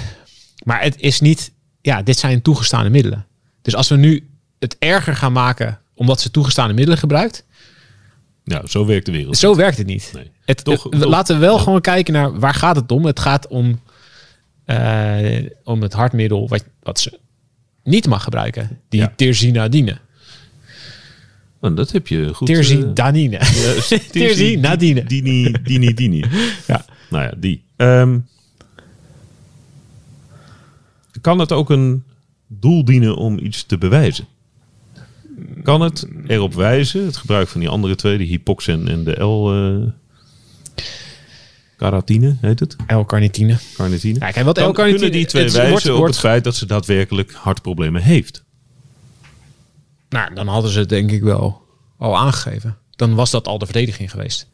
maar het is niet, ja, dit zijn toegestane middelen. Dus als we nu het erger gaan maken omdat ze toegestane middelen gebruikt, Nou, zo werkt de wereld. zo werkt het niet. Nee. Het, Toch- het- we- toch- laten we wel ja. gewoon kijken naar waar gaat het om. Het gaat om, eh, om het hartmiddel wat, wat ze niet mag gebruiken. Die Ja. tirzinadine. Nou, dat heb je goed. Tirzidanine. ja, Tirzinadine. Dini, dini, dini. Ja. Nou ja, die. Ehm, kan het ook een doel dienen om iets te bewijzen? Kan het erop wijzen, het gebruik van die andere twee, de hypoxen en de L... eh caratine, heet het? L-carnitine. Carnitine. Ja, kijk, wat Kan- kunnen die twee wijzen wordt- op wordt- het feit dat ze daadwerkelijk hartproblemen heeft? Nou, dan hadden ze het denk ik wel al aangegeven. Dan was dat al de verdediging geweest.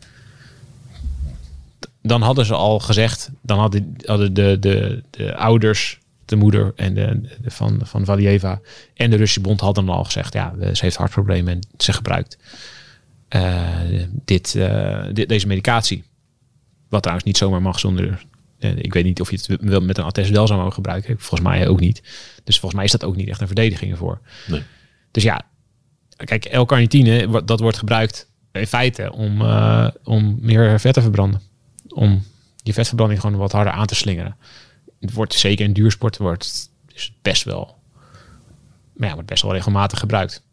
Dan hadden ze al gezegd, dan hadden, hadden de, de, de ouders de moeder en de, de- van, van Valieva en de Russische bond hadden al gezegd, ja, ze heeft hartproblemen en ze gebruikt eh, dit, eh, dit, deze medicatie. Wat trouwens niet zomaar mag zonder... eh, ik weet niet of je het wel met een attest wel zou mogen gebruiken. Volgens mij ook niet. Dus volgens mij is dat ook niet echt een verdediging ervoor. Nee. Dus ja, kijk, L-carnitine, dat wordt gebruikt in feite om, om meer vet te verbranden. Om je vetverbranding gewoon wat harder aan te slingeren. Het wordt zeker in duursport wordt, is het best wel, maar ja, wordt best wel regelmatig gebruikt.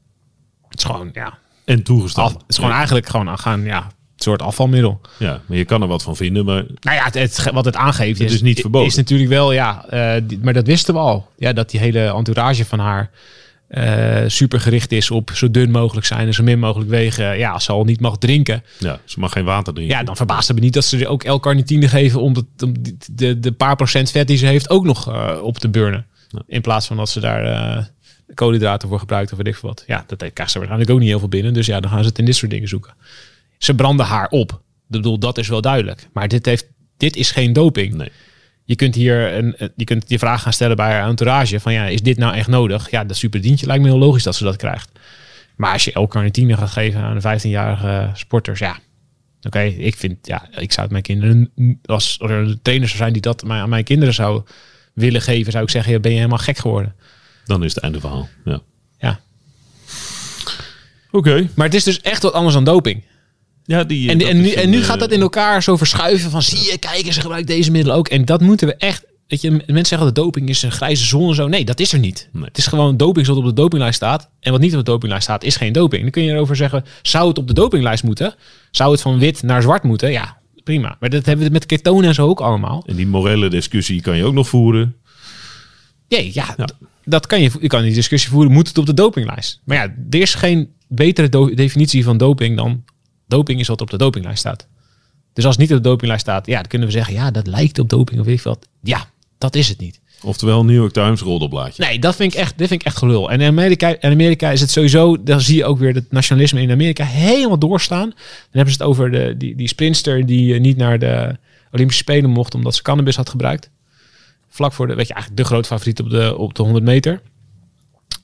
Het is gewoon, ja, En toegestaan. af, het is gewoon Ja. eigenlijk gewoon gaan, ja, een soort afvalmiddel. Ja, maar je kan er wat van vinden, maar Nou ja, het, het- wat het aangeeft Het is niet verboden. Is natuurlijk wel, ja, die- maar dat wisten we al. Ja, dat die hele entourage van haar eh, super gericht is op zo dun mogelijk zijn en zo min mogelijk wegen. Ja, als ze al niet mag drinken, ja, ze mag geen water drinken. ja, dan verbaast het me niet dat ze ook L-carnitine geven om, de, om de, de paar procent vet die ze heeft ook nog eh, op te burnen. Ja. In plaats van dat ze daar eh, koolhydraten voor gebruikt of weet ik veel wat. Ja, dat krijgt ze waarschijnlijk ook niet heel veel binnen. Dus ja, dan gaan ze het in dit soort dingen zoeken. Ze branden haar op. Ik bedoel, dat is wel duidelijk. Maar dit, heeft, dit is geen doping. Nee. Je kunt hier een, een- je kunt die vraag gaan stellen bij haar entourage. Van ja, is dit nou echt nodig? Ja, dat superdientje lijkt me heel logisch dat ze dat krijgt. Maar als je L-carnitine gaat geven aan een 15-jarige sporters, ja. Oké, ik vind, ja, ik zou het mijn kinderen, als er een trainer zou zijn die dat mij- aan mijn kinderen zou willen geven, zou ik zeggen, ja, ben je helemaal gek geworden. Dan is het einde verhaal. Ja. Ja. Oké. Maar het is dus echt wat anders dan doping. Ja, die, En, dat en, nu, en nu eh, gaat dat in elkaar zo verschuiven van zie je, kijk, ze gebruikt deze middelen ook. En dat moeten we echt, weet je, mensen zeggen dat doping is een grijze zone zo. Nee, dat is er niet. Nee. Het is gewoon doping wat op de dopinglijst staat. En wat niet op de dopinglijst staat, is geen doping. Dan kun je erover zeggen, zou het op de dopinglijst moeten? Zou het van wit naar zwart moeten? Ja, prima. Maar dat hebben we met ketonen en zo ook allemaal. En die morele discussie kan je ook nog voeren. Jee, ja, Ja. dat kan je, je kan die discussie voeren, moet het op de dopinglijst? Maar ja, er is geen betere definitie van doping dan doping is wat op de dopinglijst staat. Dus als het niet op de dopinglijst staat, ja, dan kunnen we zeggen, ja, dat lijkt op doping of weet ik wat. Ja, dat is het niet. Oftewel New York Times roddelblaadje. Nee, dat vind ik echt, dit vind ik echt gelul. En in Amerika, in Amerika is het sowieso, dan zie je ook weer het nationalisme in Amerika helemaal doorstaan. Dan hebben ze het over de, die, die sprinster die eh, niet naar de Olympische Spelen mocht omdat ze cannabis had gebruikt. Vlak voor de, weet je, eigenlijk de grote favoriet op de, op de 100 meter.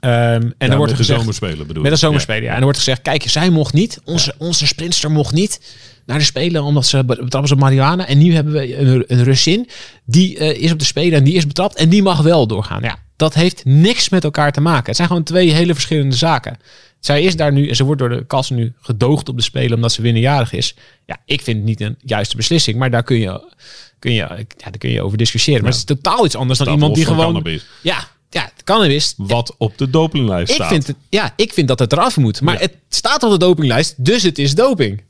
Ehm, en Ja, dan wordt met er de gezegd, zomerspelen bedoel met een ik. zomerspelen, ja. En dan wordt gezegd, kijk, zij mocht niet. Onze, onze sprinster mocht niet naar de Spelen omdat ze be- betrapt op marihuana. En nu hebben we een, een Russin, die eh, is op de Spelen en die is betrapt. En die mag wel doorgaan. Ja, dat heeft niks met elkaar te maken. Het zijn gewoon twee hele verschillende zaken. Zij is daar nu, en ze wordt door de kas nu gedoogd op de Spelen omdat ze winnerjarig is. Ja, ik vind het niet een juiste beslissing. Maar daar kun je, kun je, ja, daar kun je over discussiëren. Maar het is totaal iets anders dan Dat iemand die gewoon... cannabis. Ja, ja, cannabis. Wat op de dopinglijst Ik staat. vind, het, ja, ik vind dat het eraf moet. Maar Ja. het staat op de dopinglijst, dus het is doping.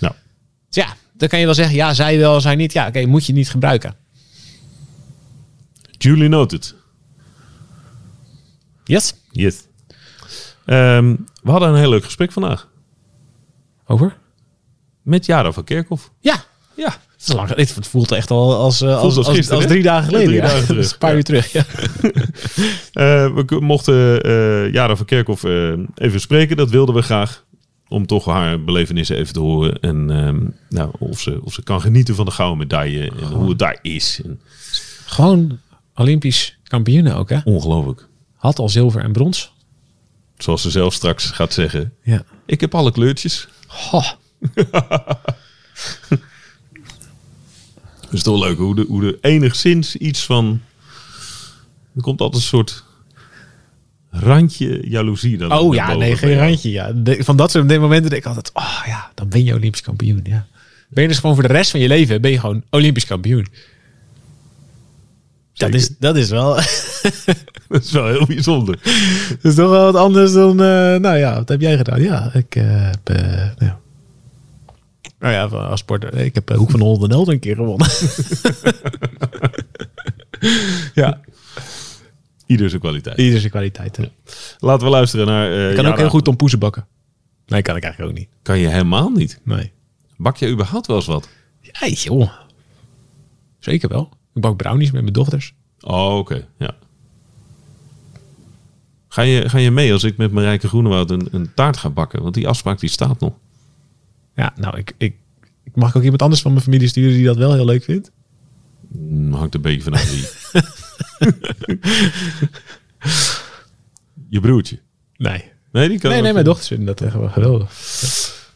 Nou, Dus ja, dan kan je wel zeggen, ja, zij wel, zij niet. Ja, oké, moet je niet gebruiken. duly noted. Yes? Yes. Ehm, we hadden een heel leuk gesprek vandaag. Over? Met Jara van Kerkhoff. Ja. Ja. Het, is lang, het voelt echt al als, eh, als, als als, gisteren, als hè? drie dagen geleden. Drie dagen terug, een paar uur terug. Ja. Eh, we mochten eh Jara van Kerkhoff even spreken. Dat wilden we graag. Om toch haar belevenissen even te horen. En ehm, nou, of, ze, of ze kan genieten van de gouden medaille. En hoe het daar is. En, Gewoon Olympisch kampioen ook, hè? ongelooflijk. Had al zilver en brons. Zoals ze zelf straks gaat zeggen. Ja. Ik heb alle kleurtjes. Het is toch leuk hoe, de, hoe er enigszins iets van... Er komt altijd een soort randje jaloezie. Dan Oh ja, nee, geen randje. Ja. De- van dat soort momenten denk ik altijd, oh ja, dan ben je Olympisch kampioen. Ja. Ben je dus gewoon voor de rest van je leven, ben je gewoon Olympisch kampioen. Dat is, dat is wel, Dat is wel heel bijzonder. dat is toch wel wat anders dan, eh, nou ja, wat heb jij gedaan? Ja, ik eh, heb, eh, nou. Nou ja, als sporter, ik heb eh, Hoek van Holland een keer gewonnen. ja, Ieder zijn kwaliteit. ieder zijn kwaliteit. Laten we luisteren naar... eh, Ik kan ook heel goed tompoezen bakken. Nee, kan ik eigenlijk ook niet. Kan je helemaal niet. Nee. Bak je überhaupt wel eens wat? Ja, joh. Zeker wel. Ik bak brownies met mijn dochters. Oh, oké. Ja. Ga je, ga je mee als ik met Marijke Groenewoud een, een taart ga bakken? Want die afspraak die staat nog. Ja, nou, ik, ik, ik mag ook iemand anders van mijn familie sturen die dat wel heel leuk vindt. Hmm, Hangt een beetje vanaf wie. Je broertje. Nee. Nee, die kan Nee, nee, mijn dochters vinden dat echt wel geweldig.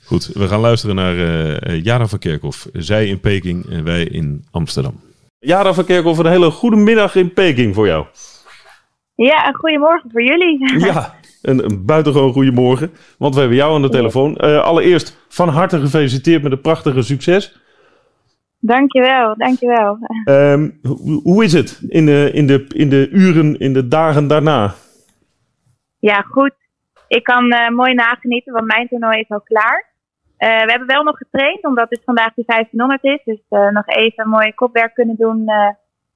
Goed, we gaan luisteren naar eh Jara van Kerkhoff. Zij in Peking en wij in Amsterdam. Jara van Kerkhoff, een hele goede middag in Peking voor jou. Ja, en goedemorgen voor jullie. Ja, een, een buitengewoon goedemorgen, want we hebben jou aan de telefoon. Eh, allereerst van harte gefeliciteerd met een prachtige succes. Dankjewel, dankjewel. Ehm, hoe, hoe is het in de, in, de, in de uren, in de dagen daarna? Ja, goed. Ik kan eh, mooi nagenieten, want mijn toernooi is al klaar. Eh, we hebben wel nog getraind, omdat het vandaag die 1500 is. Dus nog even mooi kopwerk kunnen doen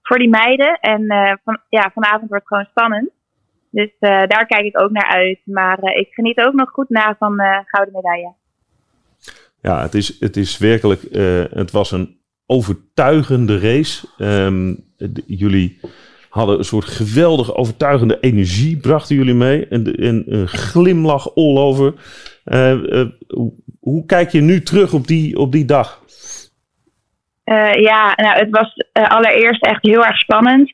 voor die meiden. En van, ja, vanavond wordt het gewoon spannend. Dus eh, daar kijk ik ook naar uit. Maar eh, ik geniet ook nog goed na van eh gouden medaille. Ja, het is, het is werkelijk, het was een overtuigende race. Ehm, de- jullie hadden een soort geweldige overtuigende energie, brachten jullie mee. En, de- en een glimlach all over. Hoe, hoe kijk je nu terug op die, op die dag? Ja, nou, het was allereerst echt heel erg spannend.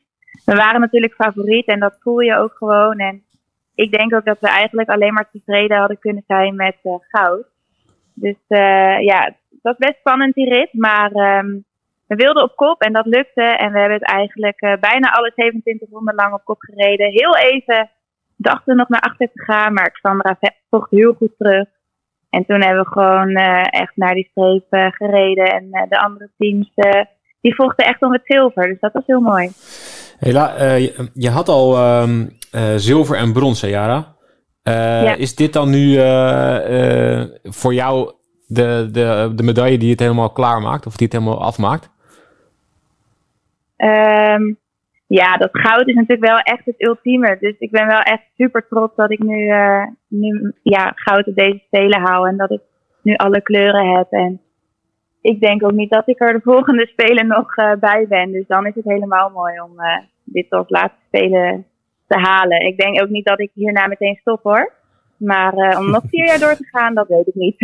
We waren natuurlijk favoriet en dat voel je ook gewoon. En ik denk ook dat we eigenlijk alleen maar tevreden hadden kunnen zijn met eh, goud. Dus eh, ja, het was best spannend die rit, maar ehm, we wilden op kop en dat lukte. En we hebben het eigenlijk eh, bijna alle 27 ronden lang op kop gereden. Heel even dachten nog naar achter te gaan, maar Xandra vocht heel goed terug. En toen hebben we gewoon echt naar die streep gereden. En de andere teams die vochten echt om het zilver. Dus dat was heel mooi. Hela, eh, je, je had al ehm, eh, zilver en brons, hè, Jara? Eh, Ja. Is dit dan nu voor jou de, de, de medaille die het helemaal klaar maakt? Of die het helemaal afmaakt? Ehm, ja, dat goud is natuurlijk wel echt het ultieme. Dus ik ben wel echt super trots dat ik nu, nu ja, goud op deze spelen haal. En dat ik nu alle kleuren heb. En ik denk ook niet dat ik er de volgende spelen nog eh, bij ben. Dus dan is het helemaal mooi om eh, dit als laatste spelen te halen. Ik denk ook niet dat ik hierna meteen stop hoor. Maar eh, om nog vier jaar door te gaan, dat weet ik niet.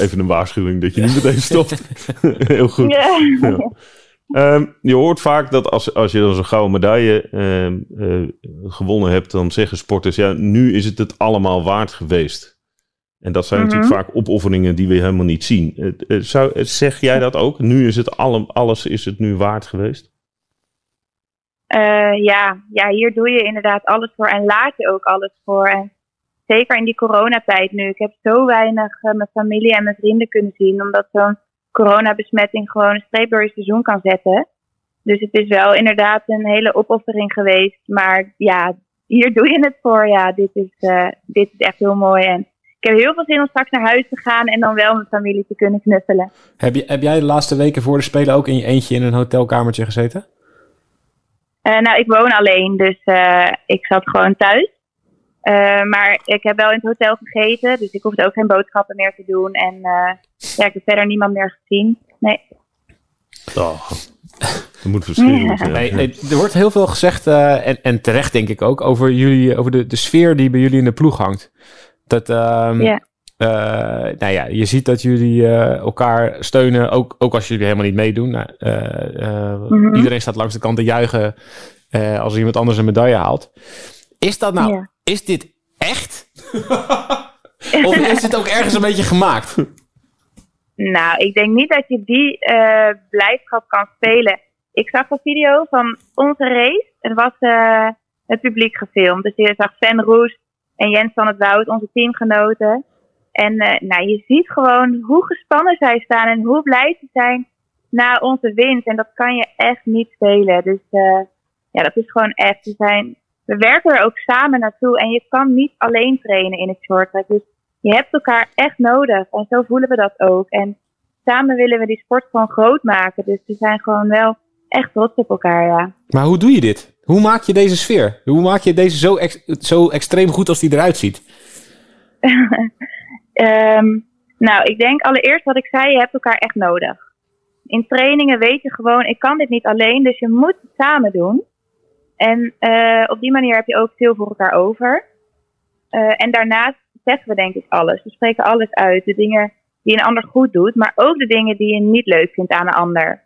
Even een waarschuwing dat je niet meteen stopt. Heel goed. Ja. Ja. Ehm, je hoort vaak dat als, als je dan zo'n gouden medaille ehm, eh, gewonnen hebt, dan zeggen sporters, ja, nu is het het allemaal waard geweest. En dat zijn Mhm. natuurlijk vaak opofferingen die we helemaal niet zien. Eh, eh, zou, eh, zeg jij dat ook? Nu is het alle, alles is het nu waard geweest? Ja, ja, hier doe je inderdaad alles voor en laat je ook alles voor. En zeker in die coronatijd nu. Ik heb zo weinig mijn familie en mijn vrienden kunnen zien, omdat zo'n coronabesmetting gewoon een streep door je seizoen kan zetten. Dus het is wel inderdaad een hele opoffering geweest. Maar ja, hier doe je het voor. Ja, dit is, dit is echt heel mooi. En ik heb heel veel zin om straks naar huis te gaan en dan wel mijn familie te kunnen knuffelen. Heb, je, heb jij de laatste weken voor de Spelen ook in je eentje in een hotelkamertje gezeten? Eh, nou, ik woon alleen, dus eh, ik zat gewoon thuis. Eh, maar ik heb wel in het hotel gegeten, dus ik hoefde ook geen boodschappen meer te doen. En eh, ja, ik heb verder niemand meer gezien. Nee. Oh, dat moet. Nee, nee, er wordt heel veel gezegd, eh, en, en terecht denk ik ook, over, jullie, over de, de sfeer die bij jullie in de ploeg hangt. Dat, ehm, eh, nou ja, je ziet dat jullie eh, elkaar steunen, ook, ook als jullie helemaal niet meedoen. Nou, eh, Mhm. Iedereen staat langs de kant te juichen als iemand anders een medaille haalt. Is dat nou, Ja. is dit echt? of is het ook ergens een beetje gemaakt? Nou, ik denk niet dat je die blijdschap kan spelen. Ik zag een video van onze race. Het was het publiek gefilmd. Dus je zag Sven Roes en Jens van het Woud, onze teamgenoten. En eh, nou, je ziet gewoon hoe gespannen zij staan en hoe blij ze zijn na onze winst. En dat kan je echt niet spelen. Dus eh, ja, dat is gewoon echt. We, zijn, we werken er ook samen naartoe. En je kan niet alleen trainen in het shorttrack. Dus je hebt elkaar echt nodig. En zo voelen we dat ook. En samen willen we die sport gewoon groot maken. Dus we zijn gewoon wel echt trots op elkaar, ja. Maar hoe doe je dit? Hoe maak je deze sfeer? Hoe maak je deze zo, zo extreem goed als die eruit ziet? Ehm, nou, ik denk allereerst wat ik zei, je hebt elkaar echt nodig. In trainingen weet je gewoon, ik kan dit niet alleen, dus je moet het samen doen. En eh, op die manier heb je ook veel voor elkaar over. Eh, en daarnaast zeggen we denk ik alles. We spreken alles uit. De dingen die een ander goed doet, maar ook de dingen die je niet leuk vindt aan een ander.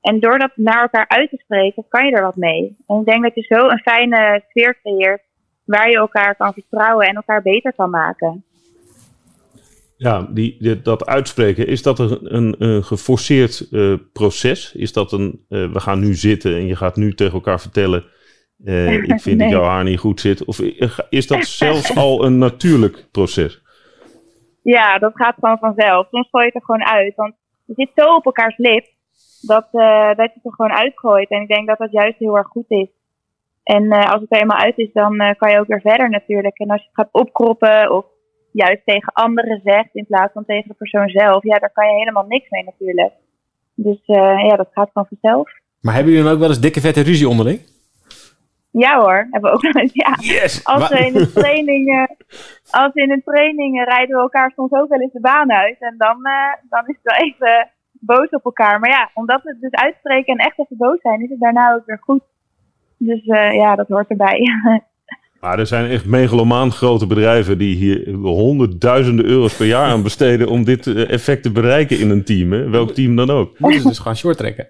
En door dat naar elkaar uit te spreken, kan je er wat mee. En ik denk dat je zo een fijne sfeer creëert waar je elkaar kan vertrouwen en elkaar beter kan maken. Ja, die, die- dat uitspreken, is dat een, een, een geforceerd eh, proces? Is dat een, eh, we gaan nu zitten en je gaat nu tegen elkaar vertellen, eh, ik vind dat jouw haar niet goed zit? Of is dat zelfs al een natuurlijk proces? Ja, dat gaat gewoon vanzelf. Soms gooi je het er gewoon uit. Want je zit zo op elkaars lip dat, eh, dat je het er gewoon uitgooit. En ik denk dat dat juist heel erg goed is. En eh, als het er eenmaal uit is, dan eh, kan je ook weer verder natuurlijk. En als je het gaat opkroppen of juist tegen anderen zegt in plaats van tegen de persoon zelf, ja, daar kan je helemaal niks mee natuurlijk. Dus ja, dat gaat gewoon vanzelf. Maar hebben jullie dan ook wel eens dikke vette ruzie onderling? Ja hoor, hebben we ook wel eens. Ja. Yes! Als we in een training, als we in een training rijden we elkaar soms ook wel eens de baan uit. En dan, dan is het wel even boos op elkaar. Maar ja, omdat we het dus uitspreken en echt even boos zijn, is het daarna ook weer goed. Dus eh, ja, dat hoort erbij. Maar er zijn echt megalomaan grote bedrijven die hier honderdduizenden euro's per jaar aan besteden om dit eh, effect te bereiken in een team. Hè? Welk team dan ook. Moeten ze dus gewoon short trekken.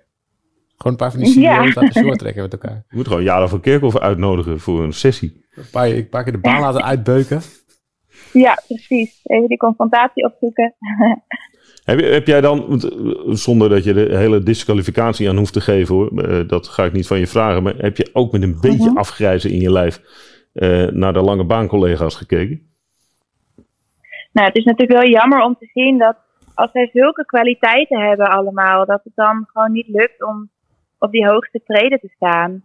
Gewoon een paar van die Ja. CEO's laten short trekken met elkaar. Je moet gewoon Jara van Kerkhoff uitnodigen voor een sessie. Een paar, een paar keer de baan laten uitbeuken. ja, precies. Even die confrontatie opzoeken. Heb, heb jij dan, eh, zonder dat je de hele disqualificatie aan hoeft te geven hoor, eh, dat ga ik niet van je vragen, maar heb je ook met een beetje Mhm. afgrijzen in je lijf eh, naar de lange baancollega's gekeken? Nou, het is natuurlijk wel jammer om te zien dat als zij zulke kwaliteiten hebben allemaal, dat het dan gewoon niet lukt om op die hoogste treden te staan.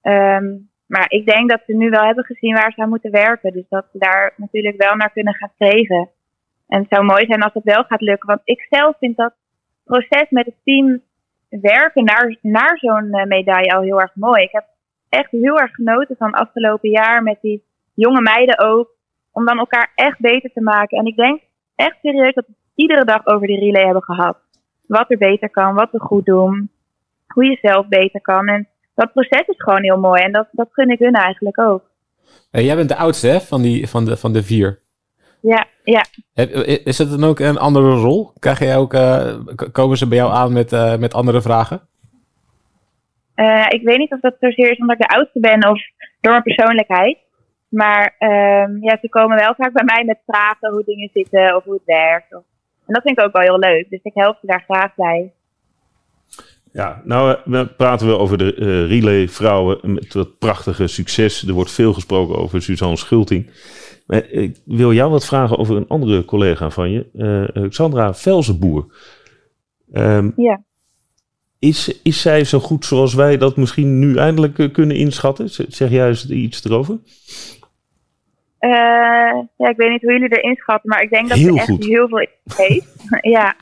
Ehm, maar ik denk dat ze nu wel hebben gezien waar ze aan moeten werken. Dus dat ze daar natuurlijk wel naar kunnen gaan streven. En het zou mooi zijn als het wel gaat lukken. Want ik zelf vind dat proces met het team werken naar, naar zo'n eh, medaille al heel erg mooi. Ik heb echt heel erg genoten van afgelopen jaar met die jonge meiden ook om dan elkaar echt beter te maken. En ik denk echt serieus dat we iedere dag over die relay hebben gehad. Wat er beter kan, wat we goed doen, hoe je zelf beter kan. En dat proces is gewoon heel mooi en dat, dat gun ik hun eigenlijk ook. Hey, jij bent de oudste hè, van, die, van, de, van de vier. Ja, ja. Is het dan ook een andere rol? Krijg jij ook, eh, komen ze bij jou aan met, eh, met andere vragen? Eh, ik weet niet of dat zozeer is omdat ik de oudste ben of door mijn persoonlijkheid. Maar ehm, ja, ze komen wel vaak bij mij met vragen hoe dingen zitten of hoe het werkt. Of- En dat vind ik ook wel heel leuk. Dus ik help ze daar graag bij. Ja, nou we praten we over de eh, relay vrouwen met dat prachtige succes. Er wordt veel gesproken over Suzanne Schulting. Maar ik wil jou wat vragen over een andere collega van je, eh, Sandra Velzenboer. Ehm, Ja. Is, is zij zo goed zoals wij dat misschien nu eindelijk eh, kunnen inschatten? Zeg eens iets erover? Eh, ja, ik weet niet hoe jullie erin schatten, maar ik denk dat Heel ze echt goed. heel veel heeft. ja.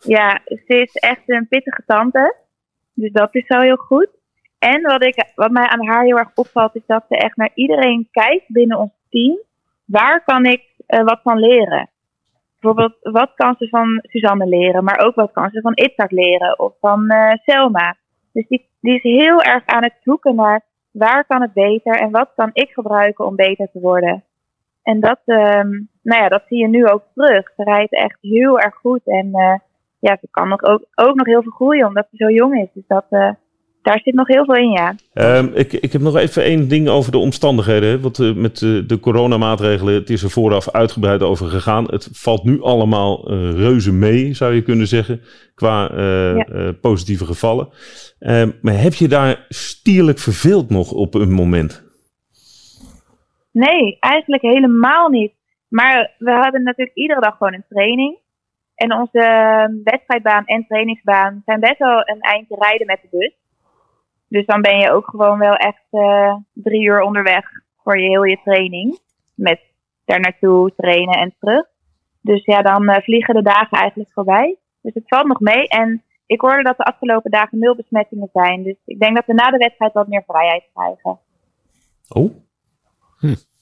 ja, ze is echt een pittige tante. Dus dat is wel heel goed. En wat, ik, wat mij aan haar heel erg opvalt, is dat ze echt naar iedereen kijkt binnen ons team. Waar kan ik eh, wat van leren? Bijvoorbeeld, wat kan ze van Suzanne leren? Maar ook wat kan ze van Itzhak leren? Of van eh, Selma? Dus die, die is heel erg aan het zoeken naar waar kan het beter en wat kan ik gebruiken om beter te worden. En dat, ehm, nou ja, dat zie je nu ook terug. Ze rijdt echt heel erg goed en eh, ja, ze kan nog ook, ook nog heel veel groeien omdat ze zo jong is. Dus dat, daar zit nog heel veel in, ja. Ehm, ik, ik heb nog even één ding over de omstandigheden. Want eh, met eh, de coronamaatregelen, het is er vooraf uitgebreid over gegaan. Het valt nu allemaal eh, reuze mee, zou je kunnen zeggen, qua Ja. positieve gevallen. Ehm, maar heb je daar stierlijk verveeld nog op een moment? Nee, eigenlijk helemaal niet. Maar we hadden natuurlijk iedere dag gewoon een training. En onze eh, wedstrijdbaan en trainingsbaan zijn best wel een eindje rijden met de bus. Dus dan ben je ook gewoon wel echt eh, drie uur onderweg voor je heel je training. Met daar naartoe trainen en terug. Dus ja, dan eh, vliegen de dagen eigenlijk voorbij. Dus het valt nog mee. En ik hoorde dat de afgelopen dagen nul besmettingen zijn. Dus ik denk dat we na de wedstrijd wat meer vrijheid krijgen. Oh.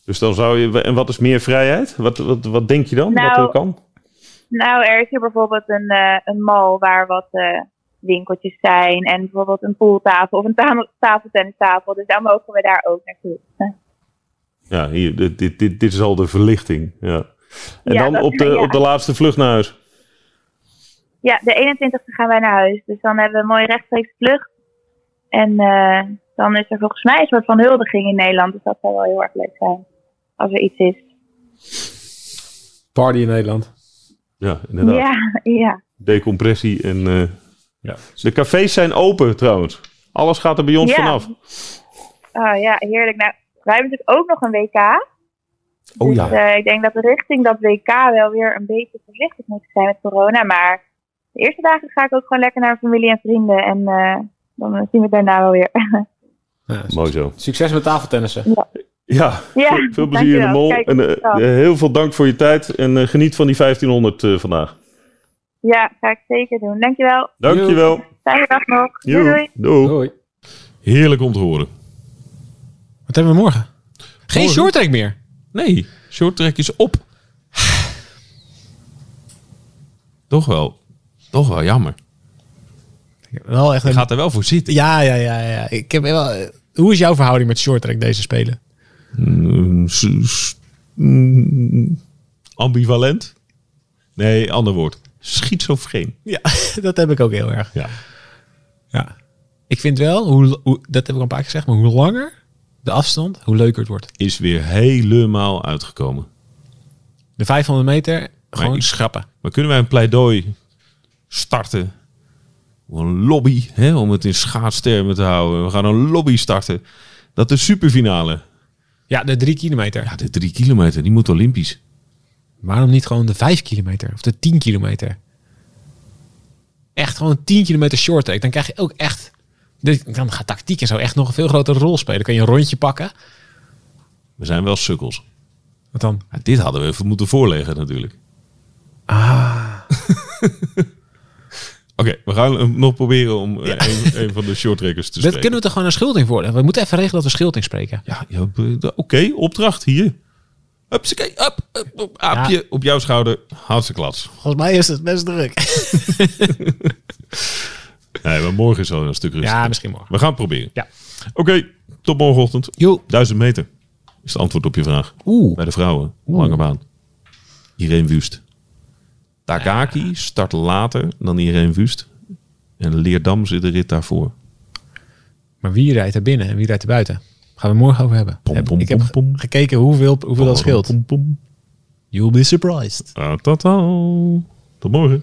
Dus dan zou je. En wat is meer vrijheid? Wat, wat, wat denk je dan? wat Nou, er kan? Nou, er is hier bijvoorbeeld een, eh, een mall waar wat winkeltjes zijn. En bijvoorbeeld een pooltafel of een ta- tafeltennistafel. Dus dan mogen we daar ook naartoe. Ja, hier, dit, dit, dit, dit is al de verlichting. Ja. En Ja, dan op de, ja. op de laatste vlucht naar huis. Ja, de 21ste gaan wij naar huis. Dus dan hebben we een mooie rechtstreeks vlucht. En eh, dan is er volgens mij een soort van huldiging in Nederland. Dus dat zou wel heel erg leuk zijn. Als er iets is. Party in Nederland. Ja, inderdaad. Ja, ja. Decompressie en... eh, Ja. De cafés zijn open trouwens. Alles gaat er bij ons Ja. vanaf. Oh ja, heerlijk. Nou, wij hebben natuurlijk ook nog een WK. Oh dus ja. eh, ik denk dat we richting dat WK wel weer een beetje voorzichtig moeten zijn met corona. Maar de eerste dagen ga ik ook gewoon lekker naar familie en vrienden. En eh, dan zien we het daarna wel weer. Ja, Mooi zo. Succes met tafeltennissen. Ja, Ja, veel, veel plezier in de mol. En, eh, heel veel dank voor je tijd. En geniet van die 1500 eh, vandaag. Ja, ga ik zeker doen. Dankjewel. Dankjewel. Fijne dag nog. Doei, doei. Heerlijk om te horen. Wat hebben we morgen? Geen Morgen? shorttrack meer. Nee, shorttrack is op. Toch wel. Toch wel jammer. Wel echt Je gaat er wel voor zitten. Ja, ja, ja, ja. Ik heb wel... Hoe is jouw verhouding met shorttrack deze spelen? Mm, mm, ambivalent? Nee, ander woord. Schizofreen. Ja, dat heb ik ook heel erg. Ja. Ja. Ik vind wel, hoe, hoe, dat heb ik al een paar keer gezegd, maar hoe langer de afstand, hoe leuker het wordt. Is weer helemaal uitgekomen. De 500 meter, gewoon ik- schrappen. Maar kunnen wij een pleidooi starten? Een lobby, hè, om het in schaatstermen te houden. We gaan een lobby starten. Dat de superfinale, Ja, de drie kilometer. ja, de drie kilometer, die moet olympisch. Waarom niet gewoon de 5 kilometer of de 10 kilometer? Echt gewoon 10 kilometer short track. Dan krijg je ook echt. Dan gaat tactiek en zo echt nog een veel grotere rol spelen. Dan kan je een rondje pakken. We zijn wel sukkels. Wat dan? Ja, dit hadden we even moeten voorleggen natuurlijk. Ah. Oké, we gaan hem nog proberen om eh, een, een van de shorttrackers te Dat spreken. kunnen we toch gewoon naar Schulting worden? We moeten even regelen dat we Schulting spreken. Ja, oké, opdracht hier. Hupsakee, up, up, up, aapje op jouw schouder. Hartstikke klats. Volgens mij is het best druk. Nee, maar morgen is wel een stuk rustiger. Ja, misschien morgen. We gaan het proberen. Ja. Oké, tot morgenochtend. Jo. 1000 meter is het antwoord op je vraag. Oeh. Bij de vrouwen, lange baan. Irene Wust. Takaki start later dan Irene Wust. En Leerdam zit de rit daarvoor. Maar wie rijdt er binnen en wie rijdt er buiten? Gaan we morgen over hebben. Pom, Heb- pom, ik heb pom, gekeken hoeveel, hoeveel dat scheelt. You'll be surprised. Ah. Tot morgen.